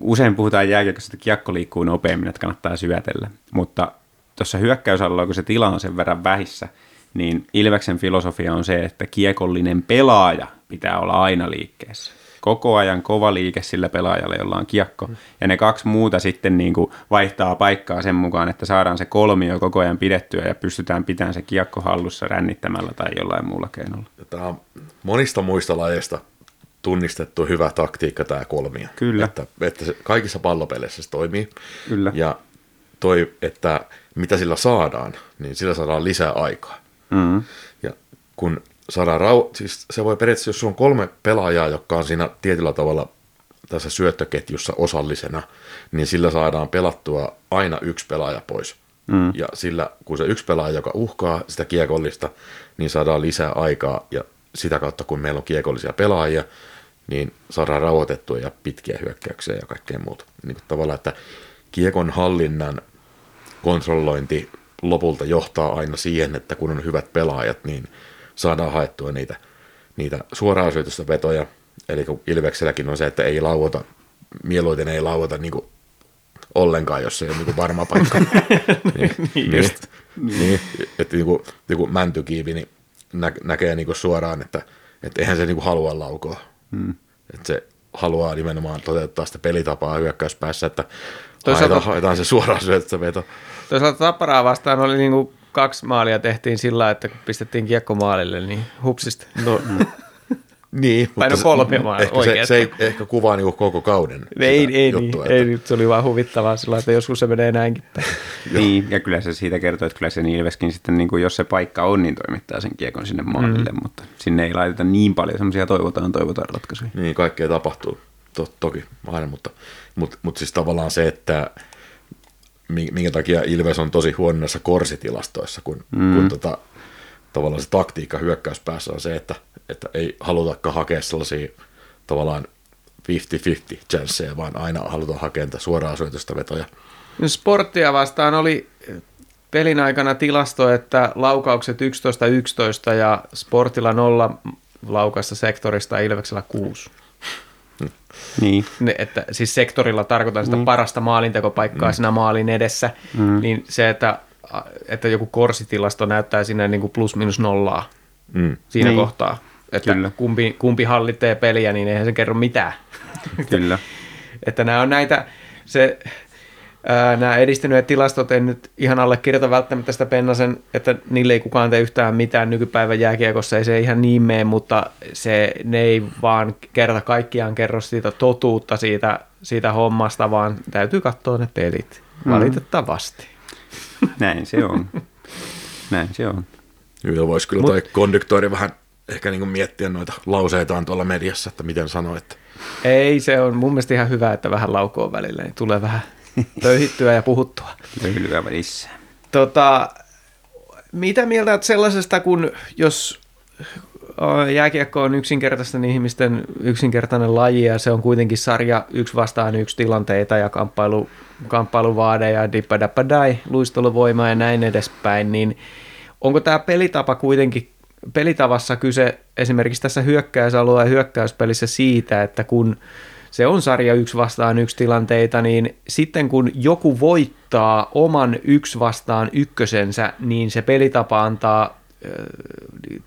Speaker 3: usein puhutaan jääkiekossa, että kiekko liikkuu nopeammin, että kannattaa syötellä, mutta tuossa hyökkäysalueella, kun se tila on sen verran vähissä, niin Ilveksen filosofia on se, että kiekollinen pelaaja pitää olla aina liikkeessä. Koko ajan kova liike sillä pelaajalle, jolla on kiekko. Ja ne kaksi muuta sitten niin kuin vaihtaa paikkaa sen mukaan, että saadaan se kolmio koko ajan pidettyä ja pystytään pitämään se kiekko hallussa rännittämällä tai jollain muulla keinolla.
Speaker 4: Tämä on monista muista lajeista tunnistettu hyvä taktiikka tämä kolmio.
Speaker 3: Kyllä.
Speaker 4: Että, että se, kaikissa pallopeleissä se toimii.
Speaker 3: Kyllä.
Speaker 4: Ja toi, että mitä sillä saadaan, niin sillä saadaan lisää aikaa.
Speaker 3: Mm.
Speaker 4: Ja kun saadaan rau... siis se voi periaatteessa, jos on kolme pelaajaa, jotka on siinä tietyllä tavalla tässä syöttöketjussa osallisena, niin sillä saadaan pelattua aina yksi pelaaja pois. Mm. Ja sillä, kun se yksi pelaaja, joka uhkaa sitä kiekollista, niin saadaan lisää aikaa ja sitä kautta, kun meillä on kiekollisia pelaajia, niin saadaan rauhoitettua ja pitkiä hyökkäyksiä ja kaikkea muuta. Niin kuin tavallaan, että kiekon hallinnan kontrollointi lopulta johtaa aina siihen, että kun on hyvät pelaajat, niin saadaan haettua niitä, niitä suoraan syötöstä vetoja. Eli kun Ilvekselläkin on se, että ei lauota, mieluiten ei lauota niin kuin ollenkaan, jos se ei ole niin varma paikka. [laughs] niin, niin, niin, että niin kuin, niin kuin mäntykiivi niin nä, näkee niin kuin suoraan, että, että eihän se niin kuin halua laukoa. Hmm. Että se haluaa nimenomaan toteuttaa sitä pelitapaa hyökkäyspäässä, että
Speaker 2: Toisaalta-
Speaker 4: haetaan, haetaan se suoraan syötöstä veto.
Speaker 2: Toisaalta Tapparaa vastaan oli niinku kaksi maalia tehtiin sillä, että kun pistettiin kiekko maalille, niin hupsista.
Speaker 4: No, [laughs] niin,
Speaker 2: Tai no kolme maalia,
Speaker 4: ehkä se,
Speaker 2: oikeasti.
Speaker 4: se, ei ehkä kuvaa niinku koko kauden
Speaker 2: Ei, ei,
Speaker 4: juttua,
Speaker 2: niin, ei, nyt se oli vaan huvittavaa sillä, että joskus se menee näinkin päin.
Speaker 3: Niin, ja kyllä se siitä kertoo, että kyllä se Ilveskin sitten, niin kuin jos se paikka on, niin toimittaa sen kiekon sinne maalille, mm. mutta sinne ei laiteta niin paljon semmoisia toivotaan, toivotaan ratkaisuja.
Speaker 4: Niin, kaikkea tapahtuu, to, toki aina, mutta, mutta, mutta siis tavallaan se, että mi- minkä takia Ilves on tosi huono näissä korsitilastoissa, kun, mm. kun tota, tavallaan se taktiikka hyökkäyspäässä on se, että, että ei halutakaan hakea sellaisia tavallaan 50-50 chanceja, vaan aina halutaan hakea suoraan syötöstä vetoja.
Speaker 2: No Sporttia vastaan oli pelin aikana tilasto, että laukaukset 11-11 ja Sportilla nolla laukasta sektorista Ilveksellä 6.
Speaker 3: Niin,
Speaker 2: Ne, että, siis sektorilla tarkoitan sitä parasta maalintekopaikkaa mm. siinä maalin edessä, mm. niin se, että, että joku korsitilasto näyttää sinne niin kuin plus minus nollaa
Speaker 4: Mm.
Speaker 2: siinä
Speaker 3: Niin.
Speaker 2: kohtaa. Että
Speaker 3: Kyllä.
Speaker 2: kumpi, kumpi hallitsee peliä, niin eihän se kerro mitään.
Speaker 3: kyllä. [laughs]
Speaker 2: Että nämä on näitä, se, nämä edistyneet tilastot, en nyt ihan allekirjoita välttämättä sitä Pennasen, että niille ei kukaan tee yhtään mitään nykypäivän jääkiekossa, ei se ihan niin mene, mutta se, ne ei vaan kerta kaikkiaan kerro siitä totuutta siitä, siitä hommasta, vaan täytyy katsoa ne pelit, valitettavasti.
Speaker 3: Näin se on. Näin se on.
Speaker 4: Joo, voisi kyllä toi konduktori vähän ehkä niin miettiä noita lauseitaan tuolla mediassa, että miten sanoo, että
Speaker 2: Ei, se on mun mielestä ihan hyvä, että vähän laukoo välillä, niin tulee vähän pöyhittyä ja puhuttua.
Speaker 3: Löylyä välissä.
Speaker 2: Tota, mitä mieltä olet sellaisesta, kun jos jääkiekko on yksinkertaisten ihmisten yksinkertainen laji ja se on kuitenkin sarja yksi vastaan yksi tilanteita ja kamppailu, kamppailuvaade ja dippadappadai, luisteluvoima ja näin edespäin, niin onko tämä pelitapa kuitenkin pelitavassa kyse esimerkiksi tässä hyökkäysalueen hyökkäyspelissä siitä, että kun se on sarja yksi vastaan yksi tilanteita, niin sitten kun joku voittaa oman yksi vastaan ykkösensä, niin se pelitapa antaa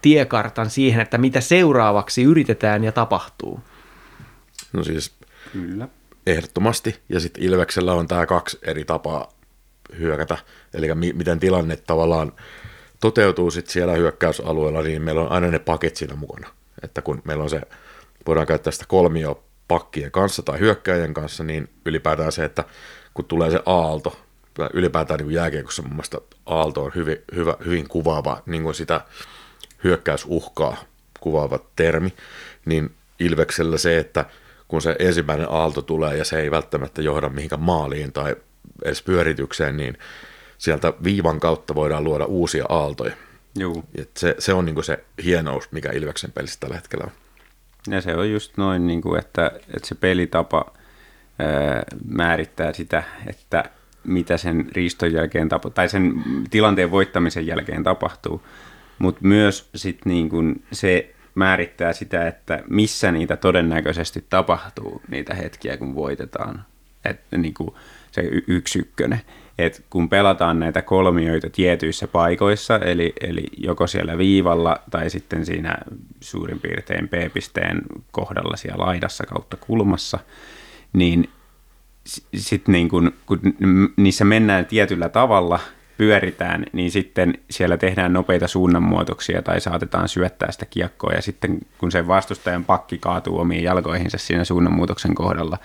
Speaker 2: tiekartan siihen, että mitä seuraavaksi yritetään ja tapahtuu.
Speaker 4: no siis
Speaker 3: Kyllä.
Speaker 4: ehdottomasti. Ja sitten Ilveksellä on tämä kaksi eri tapaa hyökätä. Eli mi- miten tilanne tavallaan toteutuu sitten siellä hyökkäysalueella, niin meillä on aina ne pakit siinä mukana. Että kun meillä on se, voidaan käyttää sitä kolmio pakkien kanssa tai hyökkäjien kanssa, niin ylipäätään se, että kun tulee se aalto, ylipäätään niin jääkiekossa mun mielestä aalto on hyvin, hyvä, hyvin kuvaava niin kuin sitä hyökkäysuhkaa kuvaava termi, niin Ilveksellä se, että kun se ensimmäinen aalto tulee ja se ei välttämättä johda mihinkään maaliin tai edes pyöritykseen, niin sieltä viivan kautta voidaan luoda uusia aaltoja.
Speaker 3: Juu.
Speaker 4: Et se, se on niinku se hienous, mikä Ilveksen pelissä tällä hetkellä on.
Speaker 3: Ja se on just noin, niin kuin, että, että se pelitapa ää, määrittää sitä, että mitä sen riiston jälkeen tapahtuu, tai sen tilanteen voittamisen jälkeen tapahtuu. Mutta myös sit niin kuin se määrittää sitä, että missä niitä todennäköisesti tapahtuu, niitä hetkiä, kun voitetaan. Että niin kuin se y- yksi ykkönen. Et kun pelataan näitä kolmioita tietyissä paikoissa, eli, eli joko siellä viivalla tai sitten siinä suurin piirtein P-pisteen kohdalla siellä laidassa kautta kulmassa, niin sitten niin kun, kun niissä mennään tietyllä tavalla, pyöritään, niin sitten siellä tehdään nopeita suunnanmuutoksia tai saatetaan syöttää sitä kiekkoa ja sitten kun se vastustajan pakki kaatuu omiin jalkoihinsa siinä suunnanmuutoksen kohdalla,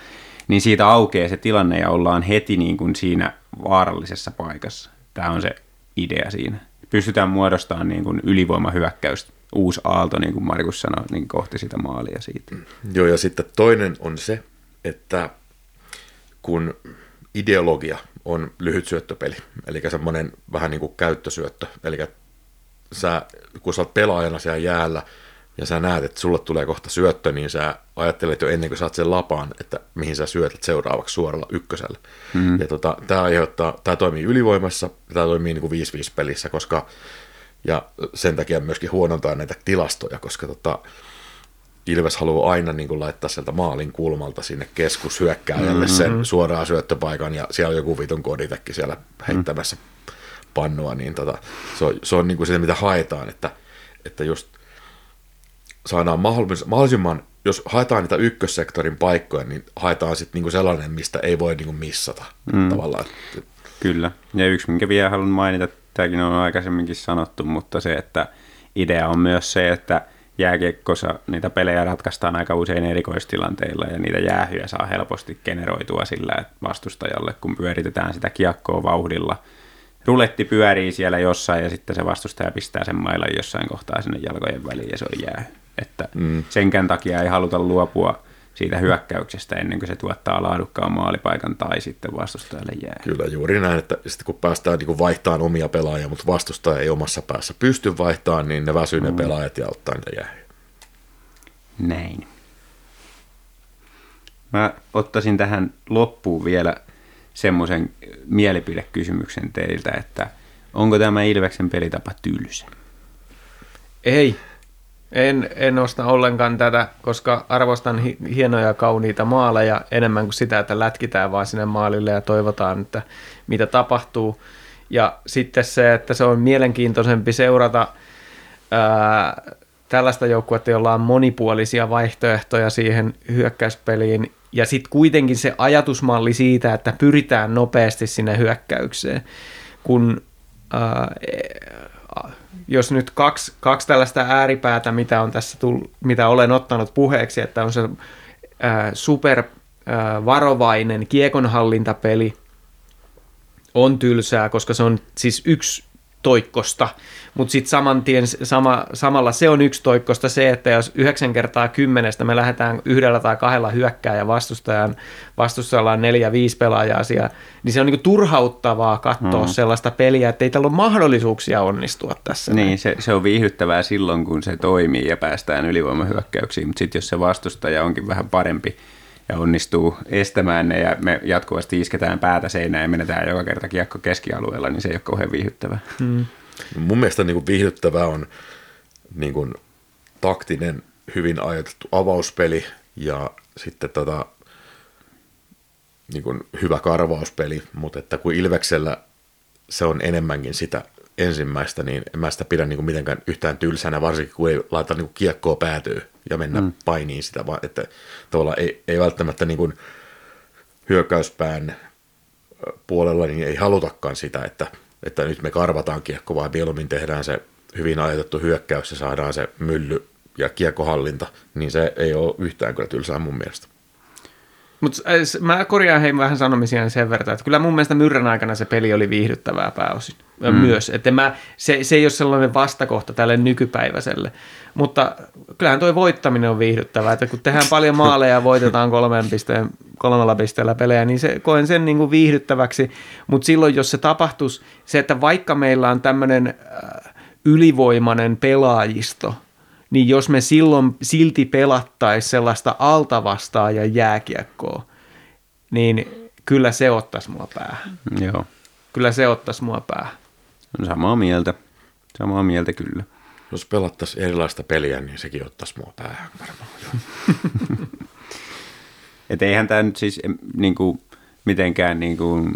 Speaker 3: niin siitä aukeaa se tilanne ja ollaan heti niin kuin siinä vaarallisessa paikassa. Tämä on se idea siinä. Pystytään muodostamaan niin kuin ylivoimahyökkäystä, uusi aalto, niin kuin Markus sanoi, niin kohti sitä maalia siitä.
Speaker 4: Joo, ja sitten toinen on se, että kun ideologia on lyhyt syöttöpeli, eli semmoinen vähän niin kuin käyttösyöttö, eli sä, kun sä oot pelaajana siellä jäällä, ja sä näet, että sulle tulee kohta syöttö, niin sä ajattelet jo ennen kuin saat sen lapaan, että mihin sä syötät seuraavaksi suoralla ykkösellä. Mm-hmm. Ja tota, tämä aiheuttaa, tämä toimii ylivoimassa, tämä toimii niin kuin 5-5 pelissä, koska, ja sen takia myöskin huonontaa näitä tilastoja, koska tota, Ilves haluaa aina niin kuin laittaa sieltä maalin kulmalta sinne keskushyökkääjälle mm-hmm. sen suoraan syöttöpaikan, ja siellä on joku vitun koditekki siellä heittämässä mm-hmm. pannua, niin tota, se on, se on niin kuin se, mitä haetaan, että, että just saadaan mahdollisimman, jos haetaan niitä ykkössektorin paikkoja, niin haetaan sitten niinku sellainen, mistä ei voi niinku missata mm. tavallaan.
Speaker 3: Kyllä, ja yksi, minkä vielä haluan mainita, tämäkin on aikaisemminkin sanottu, mutta se, että idea on myös se, että jääkiekkossa niitä pelejä ratkaistaan aika usein erikoistilanteilla ja niitä jäähyjä saa helposti generoitua sillä että vastustajalle, kun pyöritetään sitä kiekkoa vauhdilla – ruletti pyörii siellä jossain ja sitten se vastustaja pistää sen mailan jossain kohtaa sinne jalkojen väliin ja se on jää. Että mm. senkään takia ei haluta luopua siitä hyökkäyksestä ennen kuin se tuottaa laadukkaan maalipaikan tai sitten vastustajalle jää.
Speaker 4: Kyllä juuri näin, että sitten kun päästään niin vaihtamaan omia pelaajia, mutta vastustaja ei omassa päässä pysty vaihtamaan, niin ne väsyy ne mm. pelaajat ja ottaa niitä jää.
Speaker 3: Näin. Mä ottaisin tähän loppuun vielä semmoisen mielipidekysymyksen teiltä, että onko tämä Ilveksen pelitapa tylsä?
Speaker 2: Ei. En, en osta ollenkaan tätä, koska arvostan hi- hienoja ja kauniita maaleja enemmän kuin sitä, että lätkitään vaan sinne maalille ja toivotaan, että mitä tapahtuu. Ja sitten se, että se on mielenkiintoisempi seurata ää, tällaista joukkuetta, jolla on monipuolisia vaihtoehtoja siihen hyökkäyspeliin ja sitten kuitenkin se ajatusmalli siitä, että pyritään nopeasti sinne hyökkäykseen, kun ää, jos nyt kaksi, kaksi tällaista ääripäätä, mitä, on tässä tullut, mitä olen ottanut puheeksi, että on se ää, super ää, varovainen kiekonhallintapeli, on tylsää, koska se on siis yksi toikkosta, mutta sitten saman tien, sama, samalla se on yksi toikkosta se, että jos yhdeksän kertaa kymmenestä me lähdetään yhdellä tai kahdella hyökkää ja vastustajan, vastustajalla on neljä, viisi pelaajaa siellä, niin se on niinku turhauttavaa katsoa mm. sellaista peliä, että ei tällä ole mahdollisuuksia onnistua tässä.
Speaker 3: Niin, se, se on viihdyttävää silloin, kun se toimii ja päästään ylivoimahyökkäyksiin, mutta sitten jos se vastustaja onkin vähän parempi, ja onnistuu estämään ne ja me jatkuvasti isketään päätä seinään ja menetään joka kerta kiekko keskialueella, niin se ei ole kauhean viihdyttävää. Hmm.
Speaker 4: Mun mielestä niin kuin viihdyttävää on niin kuin taktinen, hyvin ajatettu avauspeli ja sitten tota, niin kuin hyvä karvauspeli, mutta että kun Ilveksellä se on enemmänkin sitä ensimmäistä, niin en mä sitä pidä niin kuin mitenkään yhtään tylsänä, varsinkin kun ei laita niin kuin kiekkoa päätyy ja mennä mm. painiin sitä, vaan että tavallaan ei, ei välttämättä niin kuin hyökkäyspään puolella niin ei halutakaan sitä, että, että nyt me karvataan kiekko, vaan mieluummin tehdään se hyvin ajatettu hyökkäys ja saadaan se mylly ja kiekkohallinta, niin se ei ole yhtään kyllä tylsää mun mielestä.
Speaker 2: Mutta mä korjaan hei vähän sanomisia sen verran, että kyllä mun mielestä Myrrän aikana se peli oli viihdyttävää pääosin mm. myös. Että mä, se, se ei ole sellainen vastakohta tälle nykypäiväiselle. Mutta kyllähän tuo voittaminen on viihdyttävää, että kun tehdään paljon maaleja ja voitetaan kolmen pisteen, kolmella pisteellä pelejä, niin se, koen sen niin kuin viihdyttäväksi. Mutta silloin, jos se tapahtuisi, se, että vaikka meillä on tämmöinen äh, ylivoimainen pelaajisto – niin jos me silloin silti pelattaisiin sellaista altavastaa ja jääkiekkoa, niin kyllä se ottaisi mua päähän.
Speaker 3: Joo.
Speaker 2: Kyllä se ottaisi mua päähän.
Speaker 3: Samaa mieltä. Samaa mieltä kyllä.
Speaker 4: Jos pelattaisiin erilaista peliä, niin sekin ottaisi mua päähän varmaan. [laughs]
Speaker 3: Et eihän tämä nyt siis niin kuin, mitenkään niin kuin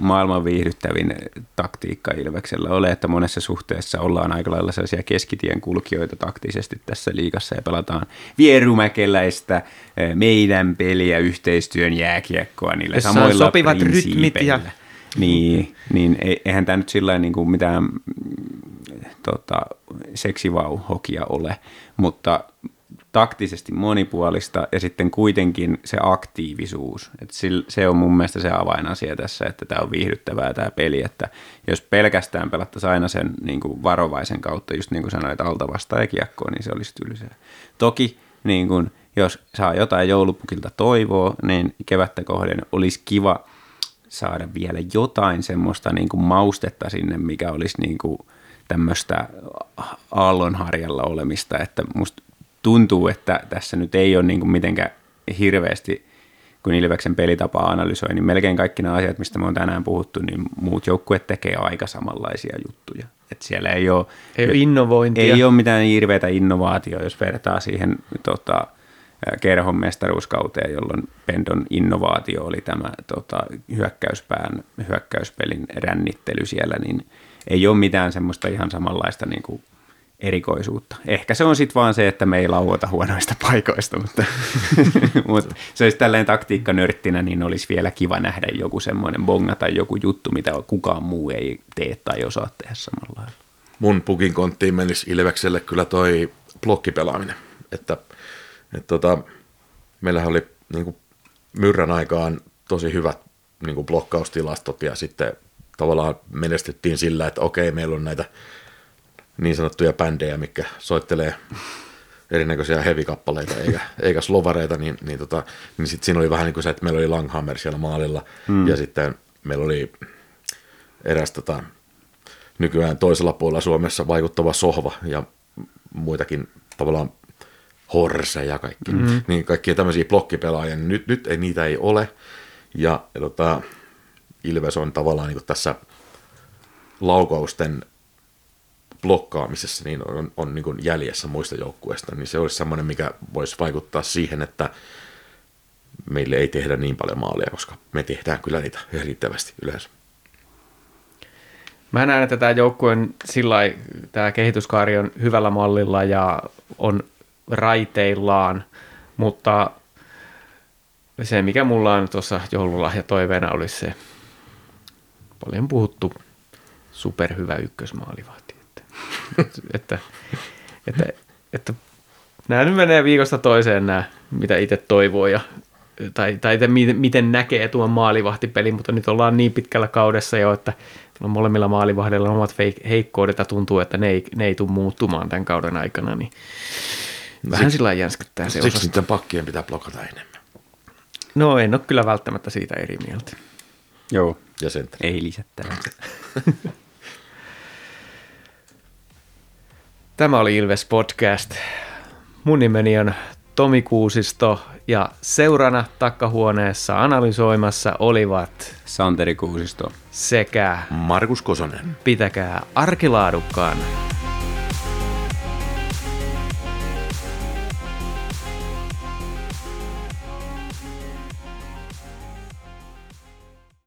Speaker 3: maailman viihdyttävin taktiikka Ilveksellä ole, että monessa suhteessa ollaan aika lailla sellaisia keskitien kulkijoita taktisesti tässä liigassa ja pelataan vierumäkeläistä eh, meidän peliä, yhteistyön jääkiekkoa niillä
Speaker 2: Jossa
Speaker 3: samoilla
Speaker 2: sopivat rytmit ja
Speaker 3: Niin, niin ei- eihän tämä nyt sillä niin kuin mitään mm, tota, seksivauhokia ole, mutta taktisesti monipuolista ja sitten kuitenkin se aktiivisuus. Et se on mun mielestä se avainasia tässä, että tämä on viihdyttävää tämä peli, että jos pelkästään pelattaisiin aina sen niin kuin varovaisen kautta, just niin kuin sanoit, alta vastaan ja kiekkoon, niin se olisi tylsää. Toki niin kuin, jos saa jotain joulupukilta toivoa, niin kevättä kohden olisi kiva saada vielä jotain semmoista niin kuin maustetta sinne, mikä olisi niin kuin tämmöistä aallonharjalla olemista, että musta tuntuu, että tässä nyt ei ole niin kuin mitenkään hirveästi, kun Ilveksen pelitapaa analysoi, niin melkein kaikki nämä asiat, mistä me on tänään puhuttu, niin muut joukkueet tekee aika samanlaisia juttuja. Et siellä ei ole,
Speaker 2: Ei ole innovointia.
Speaker 3: ei ole mitään hirveätä innovaatioa, jos vertaa siihen tota, kerhon mestaruuskauteen, jolloin Pendon innovaatio oli tämä tota, hyökkäyspään, hyökkäyspelin rännittely siellä, niin ei ole mitään semmoista ihan samanlaista niin kuin erikoisuutta. Ehkä se on sitten vaan se, että me ei lauota huonoista paikoista, mutta, [laughs] mutta se olisi tälleen taktiikkanörttinä, niin olisi vielä kiva nähdä joku semmoinen bonga tai joku juttu, mitä kukaan muu ei tee tai osaa tehdä samalla lailla.
Speaker 4: mun pukin konttiin menisi Ilvekselle kyllä toi blokkipelaaminen. Että, että tota, meillähän oli niin kuin myrrän aikaan tosi hyvät niin kuin blokkaustilastot ja sitten tavallaan menestyttiin sillä, että okei, meillä on näitä niin sanottuja bändejä, mikä soittelee erinäköisiä heavy-kappaleita eikä, eikä slovareita, niin, niin, tota, niin sitten siinä oli vähän niin kuin se, että meillä oli Langhammer siellä maalilla mm. ja sitten meillä oli eräs tota, nykyään toisella puolella Suomessa vaikuttava sohva ja muitakin tavallaan horse ja kaikki, mm-hmm. niin kaikkia tämmöisiä blokkipelaajia, niin nyt, nyt ei, niitä ei ole. Ja, ja tota, Ilves on tavallaan niin tässä laukausten blokkaamisessa niin on, on niin jäljessä muista joukkueista, niin se olisi semmoinen, mikä voisi vaikuttaa siihen, että meille ei tehdä niin paljon maaleja, koska me tehdään kyllä niitä riittävästi yleensä.
Speaker 2: Mä näen, että tämä joukkueen sillä lailla- tämä kehityskaari on hyvällä mallilla ja on raiteillaan, mutta se, mikä mulla on tuossa joululahja toiveena, olisi se paljon puhuttu superhyvä ykkösmaalivahti. Että, että, että, että nämä nyt menee viikosta toiseen nämä, mitä itse toivoo ja tai, tai miten, miten näkee tuon maalivahtipelin, mutta nyt ollaan niin pitkällä kaudessa jo, että on molemmilla maalivahdilla on omat feik- heikkoudet ja tuntuu, että ne ei, ne ei tule muuttumaan tämän kauden aikana, niin vähän sillä lailla jänskyttää se
Speaker 4: Siksi niiden pakkien pitää blokata enemmän.
Speaker 2: No en ole kyllä välttämättä siitä eri mieltä.
Speaker 3: Joo,
Speaker 4: Ja sen
Speaker 3: ei lisättävää. [laughs]
Speaker 2: Tämä oli Ilves Podcast. Mun nimeni on Tomi Kuusisto ja seurana takkahuoneessa analysoimassa olivat
Speaker 3: Santeri Kuusisto.
Speaker 2: sekä
Speaker 4: Markus Kosonen.
Speaker 2: pitäkää arkilaadukkaana